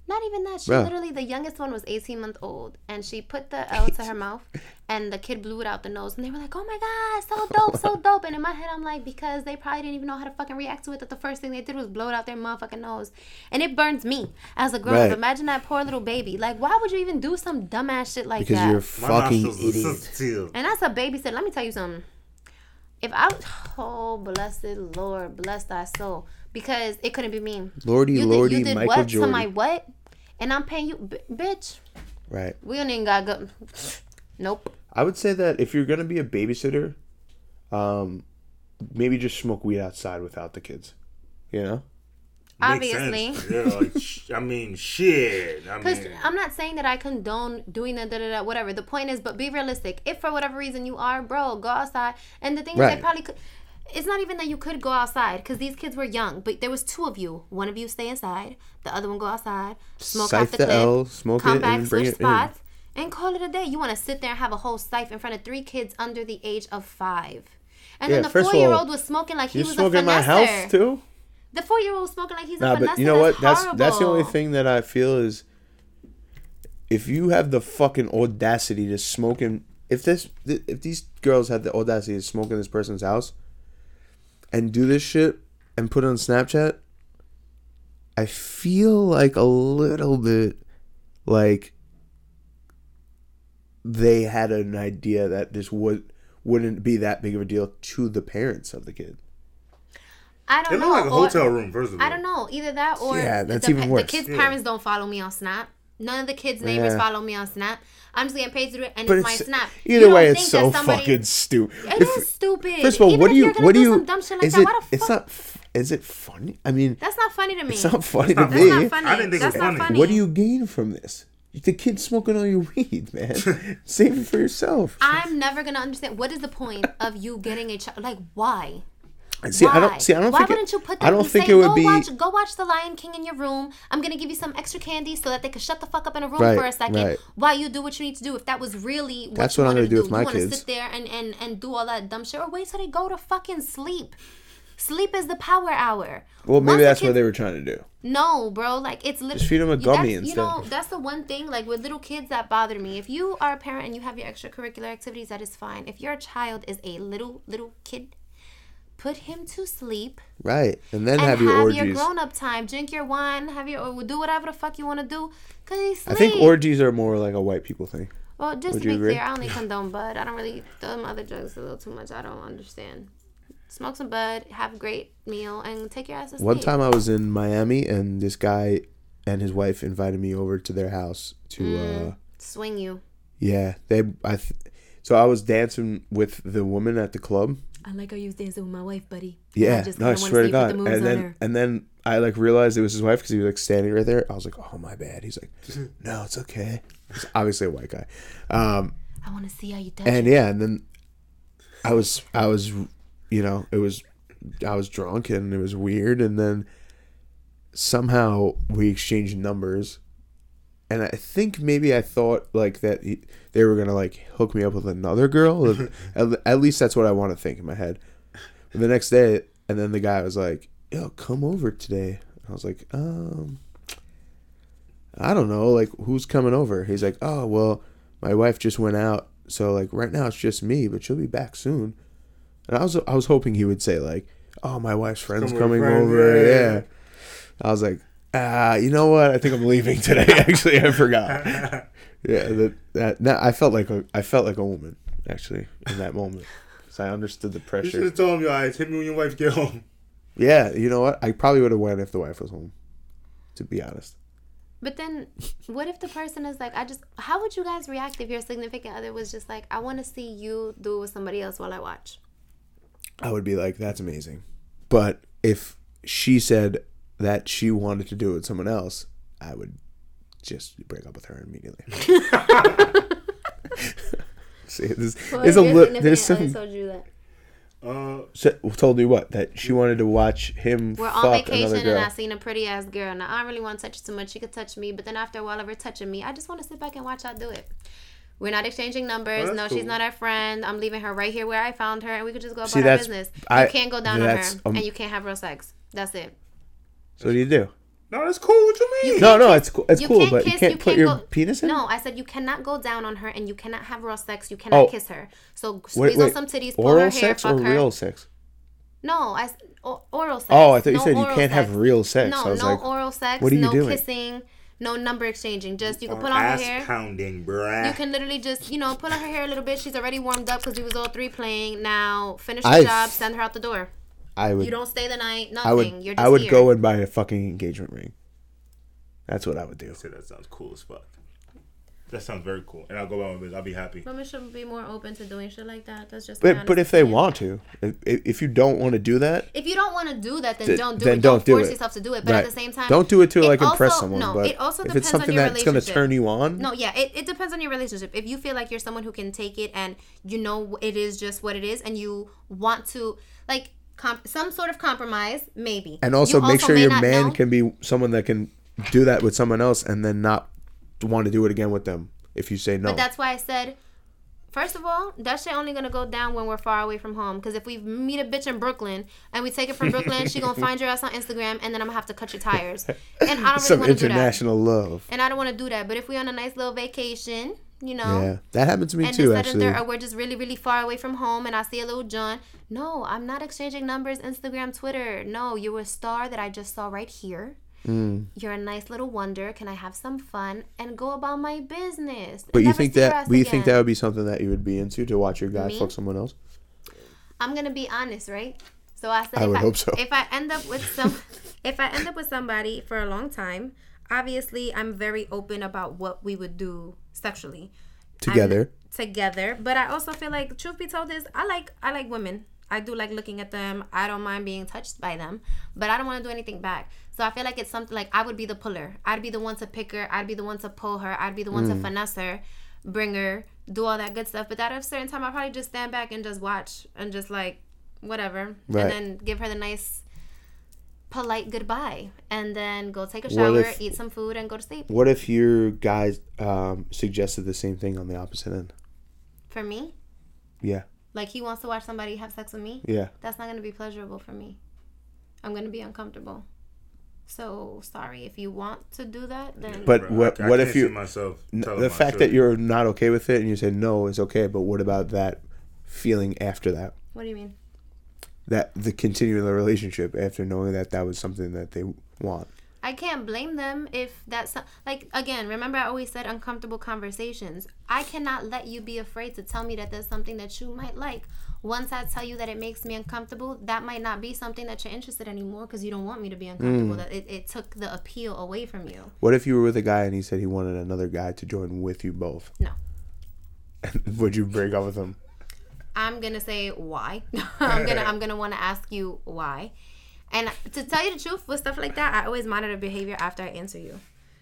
Not even that. She Bruh. literally, the youngest one was 18 months old, and she put the L to her mouth, and the kid blew it out the nose, and they were like, "Oh my god, so dope, so dope!" And in my head, I'm like, because they probably didn't even know how to fucking react to it. That the first thing they did was blow it out their motherfucking nose, and it burns me as a grown up. Right. Imagine that poor little baby. Like, why would you even do some dumbass shit like because that? Because you're a fucking idiot. sensitive. And that's a babysitter. Let me tell you something. If I, oh blessed Lord, bless thy soul, because it couldn't be me. Lordy, You did, lordy, you did Michael what Jordan. to my what? And I'm paying you, B- bitch. Right. We don't even got go. Nope. I would say that if you're gonna be a babysitter, um, maybe just smoke weed outside without the kids. You know. Obviously. Yeah, like, sh- I mean, shit. I Because mean, I'm not saying that I condone doing that, da, da, da, whatever. The point is, but be realistic. If for whatever reason you are, bro, go outside. And the thing is, Right. they probably could. It's not even that you could go outside because these kids were young, but there was two of you. One of you stay inside, the other one go outside, smoke Scythe off the, the clip, L, smoke come it, back, and bring switch it in. spots, and call it a day. You want to sit there and have a whole scythe in front of three kids under the age of five. And Yeah, then the four year old all, was smoking like he was a in my house too. The four year old smoking like he's Nah, a but you know what? That's horrible. that's the only thing that I feel is if you have the fucking audacity to smoke in if this if these girls had the audacity to smoke in this person's house and do this shit and put it on Snapchat, I feel like a little bit like they had an idea that this would wouldn't be that big of a deal to the parents of the kid. I don't it know. looked like a or- hotel room, first of all. I don't know. Either that or Yeah, that's the, even worse. The kids' Yeah. parents don't follow me on Snap. None of the kids' neighbors Yeah. follow me on Snap. I'm just getting paid to do it, and But it's my Snap. either way, it's so somebody- fucking stupid. It is stupid. First of all, Even what do you? What do you? Some dumb shit like is that, it? why the It's fuck? not. Is it funny? I mean, That's not funny to me. it's not funny to That's me. not funny. I didn't think it was funny. funny. What do you gain from this? The kid's smoking all your weed, man. Save it for yourself. I'm never gonna understand. What is the point of you getting a child? Like, why? See, Why? I don't. See, I don't Why think. wouldn't it, you put I don't think it would go be. Watch, go watch The Lion King in your room. I'm gonna give you some extra candy so that they can shut the fuck up in a room Right, for a second right. while you do what you need to do. If that was really what That's you what I'm gonna to do with my you kids. sit there and, and and do all that dumb shit, or wait till they go to fucking sleep. Sleep is the power hour. Well, maybe Once the that's what they were trying to do. no, bro. Like it's literally Just feed 'em a gummy that's, instead. You know, that's the one thing. Like with little kids, that bother me. If you are a parent and you have your extracurricular activities, that is fine. If your child is a little little kid, put him to sleep Right, and then and have your orgies. grown up time. Drink your wine. Have your or do whatever the fuck you want to do. Cause he I think orgies are more like a white people thing. Well, just Would to be agree? clear, I only condone bud. I don't really do them other drugs a little too much. I don't understand. Smoke some bud, have a great meal, and take your ass to sleep. One time I was in Miami, and this guy and his wife invited me over to their house to. Mm. uh swing you. Yeah, they. I. Th- so I was dancing with the woman at the club. I like how you was dancing with my wife, buddy. Yeah, I just no, I swear to God. the And then her. and then I like realized it was his wife because he was like standing right there. I was like, oh my bad. He's like, no, it's okay. He's obviously a white guy. Um, I want to see how you touch and it. yeah, and then I was I was, you know, it was I was drunk and it was weird, and then somehow we exchanged numbers. And I think maybe I thought like that he, they were gonna like hook me up with another girl. at, at least that's what I want to think in my head. But the next day, and then the guy was like, "Yo, come over today." I was like, "Um, I don't know. Like, who's coming over?" He's like, "Oh, well, my wife just went out, so like right now it's just me, but she'll be back soon." And I was I was hoping he would say like, "Oh, my wife's friend's coming over." Yeah, yeah. I was like, "Ah, you know what? I think I'm leaving today." Actually, I forgot. Yeah, that that, that I felt like a I felt like a woman actually in that moment. because I understood the pressure. You should pressure. have told him, yo, guys, hit me when your wife get home. Yeah, you know what? I probably would have went if the wife was home. To be honest, But then, what if the person is like, I just, how would you guys react if your significant other was just like, I want to see you do it with somebody else while I watch? I would be like, "That's amazing," but if she said that she wanted to do it with someone else, I would just break up with her immediately. See, there's, there's a Your li- there's significant some told you that. Uh, so, told you what that she wanted to watch him We're fuck on another vacation and. I seen a pretty ass girl. Now I don't really want to touch her too much. She could touch me, but then after a while of her touching me, I just want to sit back and watch her do it. We're not exchanging numbers. Oh, that's no, she's not our friend. I'm leaving her right here where I found her, and we could just go about See, our that's- business. You can't go down on her, um, and you can't have real sex. That's it. So what do you do? no, that's cool. What you mean? No, no, it's cool. It's You cool, but kiss. you can't put your go, penis in. No, I said you cannot go down on her, and you cannot have real sex. You cannot Oh. kiss her. So Wait, squeeze on some titties, pull Oral her hair, sex fuck or her. real sex? No, I s- o- oral sex. Oh, I thought you No said you can't have real sex. No, I was no like, oral sex. what are you no doing? kissing. No number exchanging. Just you can oh, put on her ass hair. pounding, bruh. You can literally just, you know, pull on her hair a little bit. She's already warmed up because we was all three playing. Now finish the I've- job, send her out the door. I would, You don't stay the night, nothing. I would, You're just I would here. go and buy a fucking engagement ring. That's what I would do. Say that sounds cool as fuck. That sounds very cool, and I'll go out with it. I'll be happy. Women should be more open to doing shit like that. That's just. But but if they want to, if, if you don't want to do that, If you don't want to do that, then Th- don't do then it. don't Don't, do force it. yourself to do it. But right. at the same time, don't do it to it like impress someone. No, but it also if depends it's something on your that's gonna turn you on, No, yeah, it, it depends on your relationship. If you feel like you're someone who can take it and you know it is just what it is, and you want to like comp- some sort of compromise, maybe. and also You make sure your man know. can be someone that can do that with someone else and then not want to do it again with them. If you say no, But that's why I said, first of all, that shit only gonna go down when we're far away from home. Because if we meet a bitch in Brooklyn and we take it from Brooklyn, she gonna find your ass on Instagram, and then I'm gonna have to cut your tires. And I don't really some want to do that. international love. And I don't want to do that. But if we on a nice little vacation, you know. Yeah, that happened to me and too. Actually, there, we're just really, really far away from home, and I see a little John. No, I'm not exchanging numbers, Instagram, Twitter. No, you're a star that I just saw right here. Mm. You're a nice little wonder. Can I have some fun and go about my business? but you think that? But you think that would be something that you would be into to watch your guy Me? fuck someone else? I'm gonna be honest, right? So I said, I if would I, hope so. If I end up with some, if I end up with somebody for a long time, obviously I'm very open about what we would do sexually Together, together. But I also feel like, truth be told, is I like I like women. I do like looking at them. I don't mind being touched by them, but I don't want to do anything back. So I feel like it's something like I would be the puller. I'd be the one to pick her. I'd be the one to pull her. I'd be the one Mm. to finesse her, bring her, do all that good stuff. But at a certain time, I probably just stand back and just watch and just like whatever, Right. and then give her the nice, polite goodbye, and then go take a shower, if- eat some food, and go to sleep. what if your guys um, suggested the same thing on the opposite end? For me, Yeah, like he wants to watch somebody have sex with me. yeah. that's not going to be pleasurable for me. I'm going to be uncomfortable. So sorry if you want to do that. Then But Bruh, what I, I what can't if you myself n- the my fact that you're not okay with it and you say no is okay, but what about that feeling after that? what do you mean? That the continuing the relationship after knowing that that was something that they want. I can't blame them if that's like again. Remember, I always said uncomfortable conversations. I cannot let you be afraid to tell me that there's something that you might like. Once I tell you that it makes me uncomfortable, that might not be something that you're interested in anymore because you don't want me to be uncomfortable. Mm. That it, it took the appeal away from you. What if you were with a guy and he said he wanted another guy to join with you both? No. Would you break up with him? I'm gonna say why. I'm gonna I'm gonna want to ask you why. And to tell you the truth, with stuff like that, I always monitor behavior after I answer you,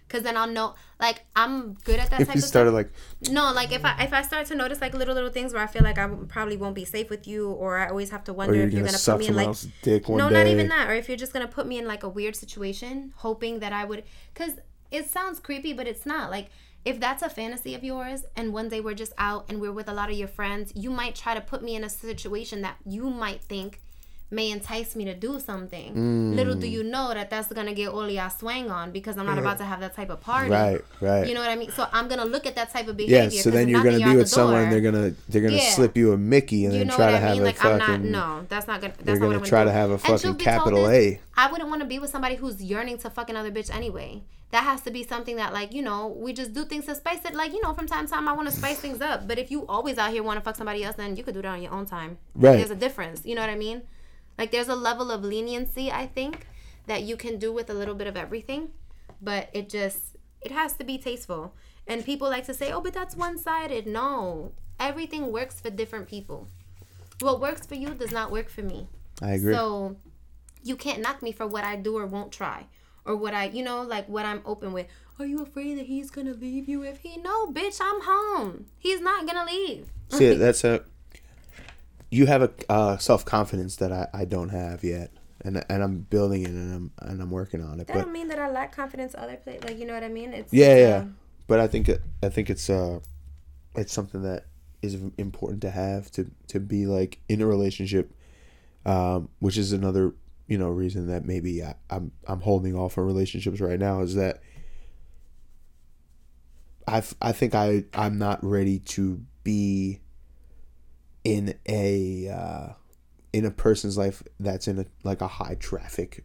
cause then I'll know. Like I'm good at that If type you of started stuff. like no, like if I if I start to notice like little little things where I feel like I probably won't be safe with you, or I always have to wonder you're if you're gonna gonna put me in like dick one no, day. not even that. Or if you're just gonna put me in like a weird situation, hoping that I would, because it sounds creepy, but it's not. Like if that's a fantasy of yours, and one day we're just out and we're with a lot of your friends, you might try to put me in a situation that you might think may entice me to do something. Little Mm. do you know that that's gonna get all y'all swang on because I'm not about to have that type of party. Right, right. You know what I mean? So I'm gonna look at that type of behavior. yeah, so then you're gonna be with someone. door. They're gonna they're gonna Yeah. slip you a Mickey and You then try to I have mean? a Like I'm fucking. not. No, that's not gonna. That's They're gonna try do. to have a fucking truth be told capital A. I wouldn't want to be with somebody who's yearning to fuck another bitch anyway. That has to be something that like you know we just do things to spice it. Like you know from time to time I want to spice things up. But if you always out here want to fuck somebody else, then you could do that on your own time. Right. There's a difference. You know what I mean? Like there's a level of leniency I think that you can do with a little bit of everything, but it just it has to be tasteful. And people like to say, "Oh, but that's one-sided." No, everything works for different people. What works for you does not work for me. I agree. So you can't knock me for what I do or won't try. Or what I, you know, like what I'm open with. Are you afraid that he's gonna leave you if he? No, bitch, I'm home. He's not gonna leave. See, that's a. You have a uh, self confidence that I, I don't have yet, and and I'm building it and I'm and I'm working on it. That But don't mean that I lack confidence other place. Like you know what I mean? It's yeah, yeah. uh, But I think it, I think it's uh, it's something that is important to have to to be like in a relationship, um, which is another you know reason that maybe I, I'm I'm holding off on relationships right now is that I I think I I'm not ready to be in a uh, in a person's life that's in a like a high traffic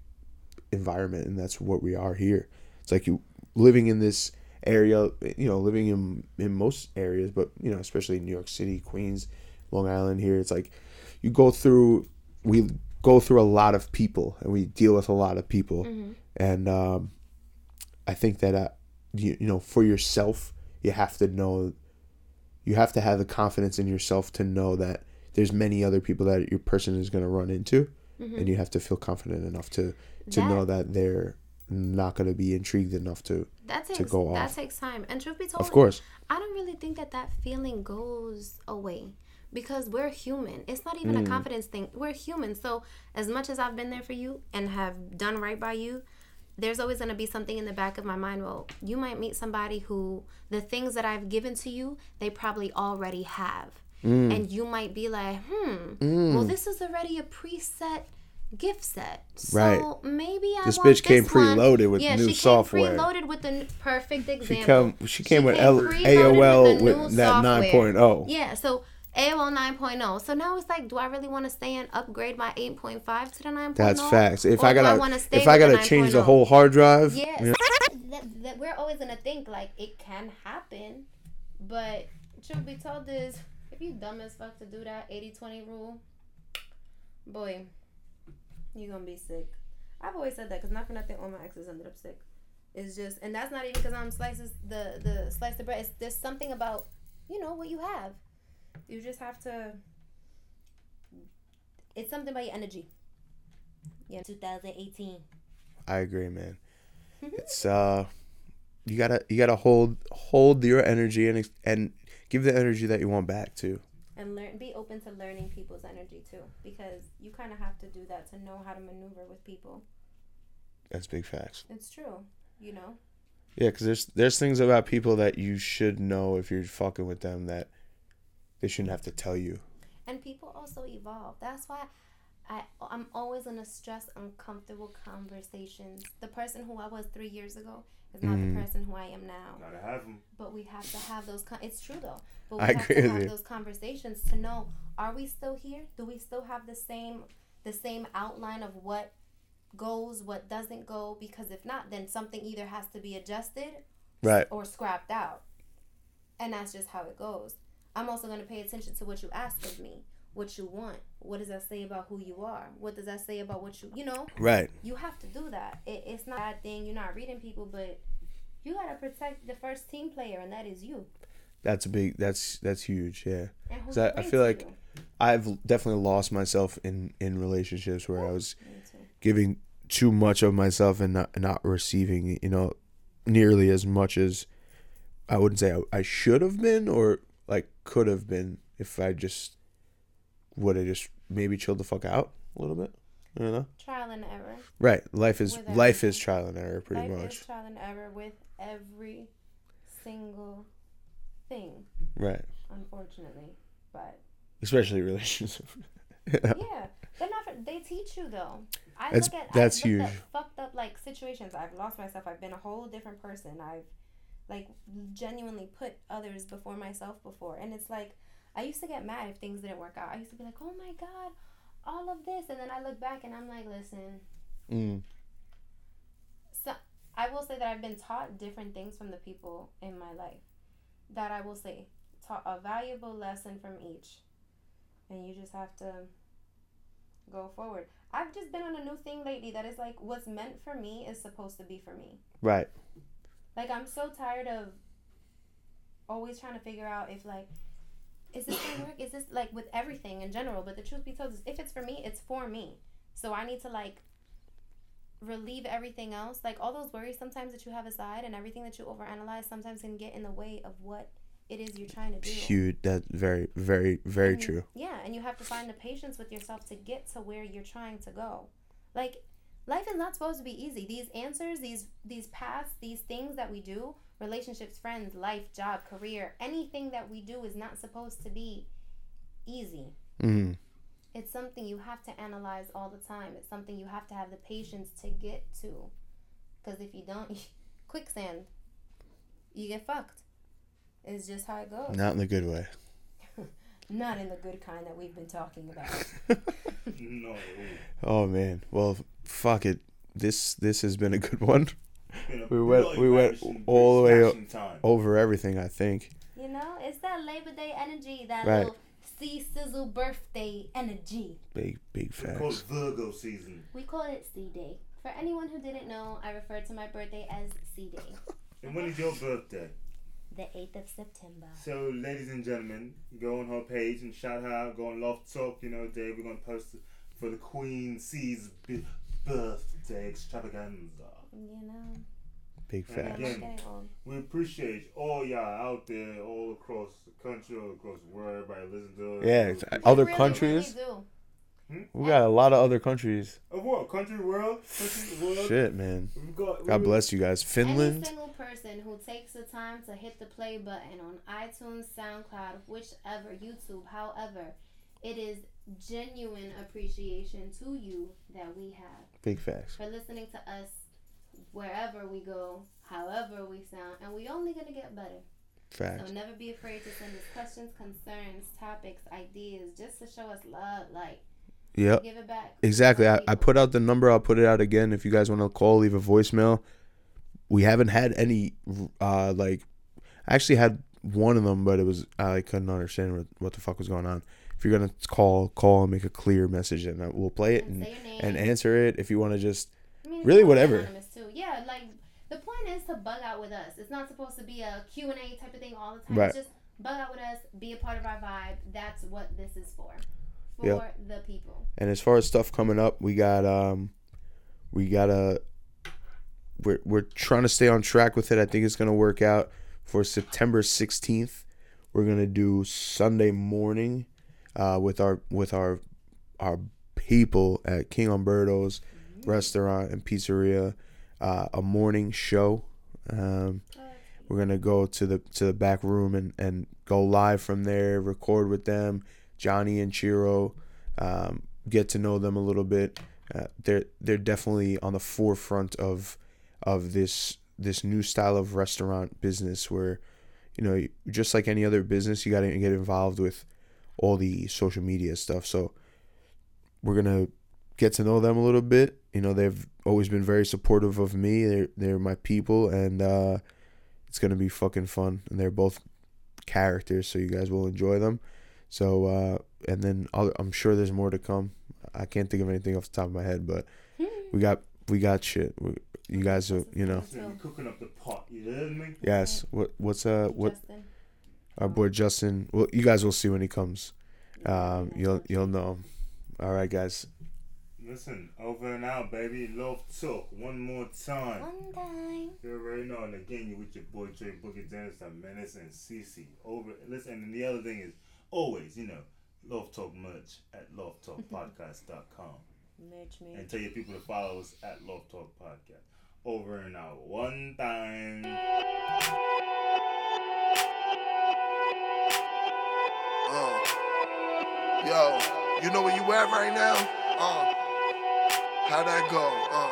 environment and that's what we are here. It's like you living in this area you know living in in most areas but you know especially new york city queens long island here it's like you go through we go through a lot of people and we deal with a lot of people. And um i think that uh, you, you know for yourself you have to know you have to have the confidence in yourself to know that there's many other people that your person is going to run into mm-hmm. and you have to feel confident enough to to That- know that they're not going to be intrigued enough to that to takes go that off. takes time. And truth be told, of course I don't really think that that feeling goes away because we're human. It's not even a mm. confidence thing. We're human. So as much as I've been there for you and have done right by you, there's always going to be something in the back of my mind. Well, you might meet somebody who the things that I've given to you, they probably already have. And you might be like, hmm, well, this is already a preset gift set. So Right. maybe I This bitch came this one. preloaded with yeah, new she software. Came preloaded with the perfect example. she come she came with came L- AOL with, new that software. 9.0 Yeah, so AOL 9.0. So now it's like, do I really want to stay and upgrade my 8.5 to the 9.0? that's facts if Or I gotta wanna stay if I gotta change the oh? whole hard drive Yes. you know, That, that we're always gonna think like it can happen, but truth be told is if you dumb as fuck to do that 80-20 rule, boy, you're gonna be sick. I've always said that because not for nothing, all my exes ended up sick. It's just, and that's not even because I'm slices the the slice of bread. It's there's something about you know what you have. You just have to. It's something about your energy. Yeah, 2018. I agree man it's uh you gotta you gotta hold hold your energy and and give the energy that you want back too and learn be open to learning people's energy too because you kind of have to do that to know how to maneuver with people that's big facts it's true you know Yeah, because there's there's things about people that you should know if you're fucking with them that they shouldn't have to tell you. and people also evolve that's why I, I'm always gonna stress uncomfortable conversations. The person who I was three years ago is not Mm. the person who I am now. Gotta have them. But we have to have those. Con- it's true though. But we I have agree to have you. those conversations to know: Are we still here? Do we still have the same, the same outline of what goes, what doesn't go? Because if not, then something either has to be adjusted, Right. or scrapped out, and that's just how it goes. I'm also going to pay attention to what you ask of me, what you want. What does that say about who you are? What does that say about what you, you know? Right. you have to do that. It, it's not a bad thing. You're not reading people, but you gotta protect the first team player, and that is you. That's a big. That's that's huge. Yeah. And who 'Cause you I, I feel like you. I've definitely lost myself in in relationships where I was giving too much of myself and not not receiving. You know, nearly as much as I wouldn't say I, I should have been or like could have been if I just would have just maybe chilled the fuck out a little bit. I don't know. Trial and error. Right. Life is With life is trial and error pretty Life much. is trial and error with every single thing, Right. unfortunately. But Especially relationships. yeah, they're not. For, they teach you though. I That's- look at that's looked at huge. fucked up like situations. I've lost myself. I've been a whole different person. I've like genuinely put others before myself before, and it's like I used to get mad if things didn't work out. I used to be like, oh my god, all of this, and then I look back and I'm like, listen. Mm. So I will say that I've been taught different things from the people in my life. That I will say taught a valuable lesson from each, and you just have to go forward. I've just been on a new thing lately that is like what's meant for me is supposed to be for me. Right. Like I'm so tired of always trying to figure out if like is this gonna work? Is this like with everything in general? But the truth be told is if it's for me, it's for me. So I need to like relieve everything else. Like all those worries sometimes that you have aside and everything that you overanalyze sometimes can get in the way of what it is you're trying to do. Huge. That's very, very, very And- true. Yeah, and you have to find the patience with yourself to get to where you're trying to go. Like life is not supposed to be easy. These answers, these these paths, these things that we do, relationships, friends, life, job, career, anything that we do is not supposed to be easy. Mm. It's something you have to analyze all the time. It's something you have to have the patience to get to. Cuz if you don't, quicksand, you get fucked. It's just how it goes. Not in the good way. Not in the good kind that we've been talking about. No. Oh man. Well, fuck it. This this has been a good one. Been a We went- bloody we went all the way smashing time. Over everything, I think. You know, it's that Labor Day energy, that Right. little C Sizzle birthday energy. Big big We call it facts. Virgo season. We call it C Day. For anyone who didn't know, I refer to my birthday as C Day, And when is your birthday? the 8th of September. So, ladies and gentlemen, go on her page and shout her out. Go on Love Talk. You know, Dave, we're going to post for the Queen C's bi- birthday extravaganza. You know, Big Yeah. I'm facts. Yeah. not getting old. We appreciate all y'all out there, all across the country, all across the world, everybody listen to us. Yeah, We it's- Other really, countries? really do. Hmm? We got a lot of other countries. Of what? Country, world? Country, world? Shit, man. Got, God bless you guys. Any Finland. single person who takes the time to hit the play button on iTunes, SoundCloud, whichever, YouTube, however, it is genuine appreciation to you that we have Big facts. for listening to us wherever we go, however we sound, and we only gonna get better. Facts. So never be afraid to send us questions, concerns, topics, ideas, just to show us love, like Yep. give it back. Exactly. I, I put out the number. I'll put it out again. If you guys want to call, leave a voicemail. We haven't had any, uh, like, I actually had one of them, but it was, I couldn't understand what, what the fuck was going on. If you're going to call, call and make a clear message and we'll play it And and, say your name. and answer it. If you want to just, I mean, Really, you can be whatever. Yeah, like the point is to bug out with us. It's not supposed to be a Q and A type of thing all the time. Right. It's just bug out with us, be a part of our vibe. That's what this is for. For Yep. the people. and as far as stuff coming up, we got, um, we got a, we're, we're trying to stay on track with it. I think it's going to work out for September 16th. We're going to do Sunday morning, uh, with our, with our, our people at King Umberto's restaurant and pizzeria, uh, a morning show. Um, we're gonna go to the to the back room and, and go live from there, record with them, Johnny and Chiro, um, get to know them a little bit. Uh, they're they're definitely on the forefront of of this this new style of restaurant business where you know just like any other business you got to get involved with all the social media stuff. So we're gonna get to know them a little bit. You know they've always been very supportive of me. They're they're my people and uh it's gonna be fucking fun. And they're both characters so you guys will enjoy them. So uh and then I'll, i'm sure there's more to come. I can't think of anything off the top of my head but we got we got shit. We, you guys are you know. Cooking up the pot, you heard me? yes. What what's uh what Justin. Our boy justin well you guys will see when he comes um you'll you'll know all right guys Listen, over and out, baby. Love talk. One more time. One time. You already know. And again, you with your boy Trey Boogie Dennis, the Menace, and Cece. Over. Listen, and the other thing is always, you know, Love Talk merch at lovetalkpodcast.com. Merch, me. and tell your people to follow us at Love Talk Podcast. Over and out. One time. Uh, yo, you know where you at right now? Uh, how that go? Uh.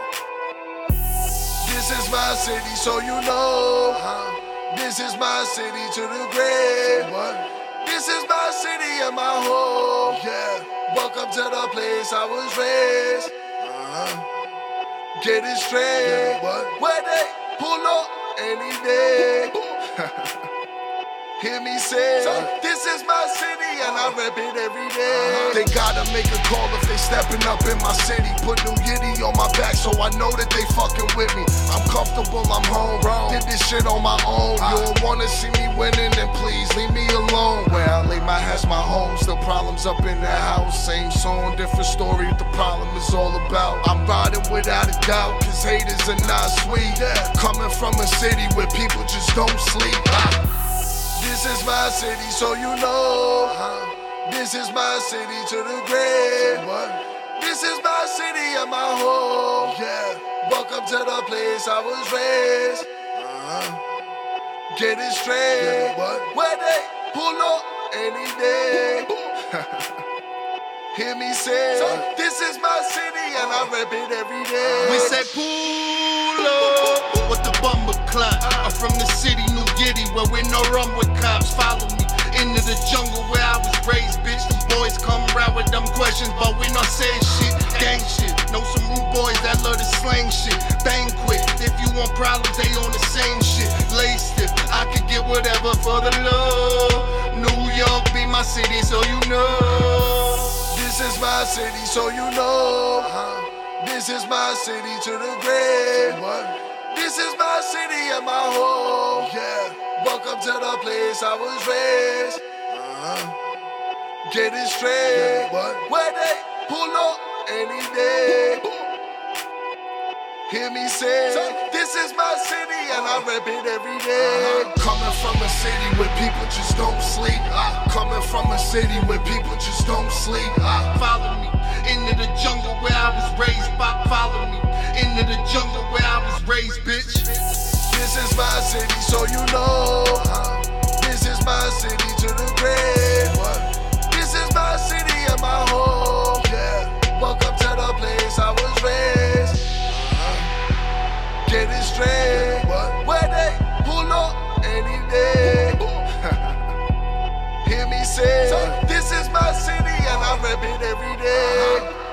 This is my city, so you know. Uh, this is my city to the grave. What? This is my city and my home. Yeah. Welcome to the place I was raised. Uh-huh. Get it straight. Yeah, what? Where they pull up any day. Hear me say, this is my city and I rep it every day. They gotta make a call if they stepping up in my city. Put new yitty on my back so I know that they fucking with me. I'm comfortable, I'm home. Did this shit on my own. You don't wanna see me winning, then please leave me alone. Where I lay my house, my home. Still problems up in the house. Same song, different story. The problem is all about. I'm riding without a doubt, cause haters are not sweet. Coming from a city where people just don't sleep. This is my city, so you know. This is my city to the grave. This is my city and my home. Yeah. Welcome to the place I was raised. Uh-huh. Get it straight. Yeah, Where they pull up any day. Hear me say, so, this is my city and I rep it every day. We say pull up with the bumper clock. I'm from the city, Giddy, where we no run with cops. Follow me into the jungle where I was raised, bitch. Them boys come around with them questions, but we not saying shit. Gang shit. Know some rude boys that love to slang shit. Bang quick. If you want problems, they on the same shit. Lay stiff. I could get whatever for the love. New York be my city, so you know. This is my city, so you know. This is my city to the grave. This is my city and my home. Yeah. Welcome to the place I was raised. Uh-huh. Get it straight. Where they pull up any day. Hear me say, this is my city and I rep it every day. Uh-huh. Coming from a city where people just don't sleep. Uh, coming from a city where people just don't sleep. Uh, follow me into the jungle where I was raised. Pop, follow me into the jungle where I was raised, bitch. This is my city, so you know. This is my city to the grave. This is my city and my home. Yeah. Welcome to the place I was raised. Uh-huh. Get it straight. Where they pull up any day. Hear me say, this is my city and I rep it every day.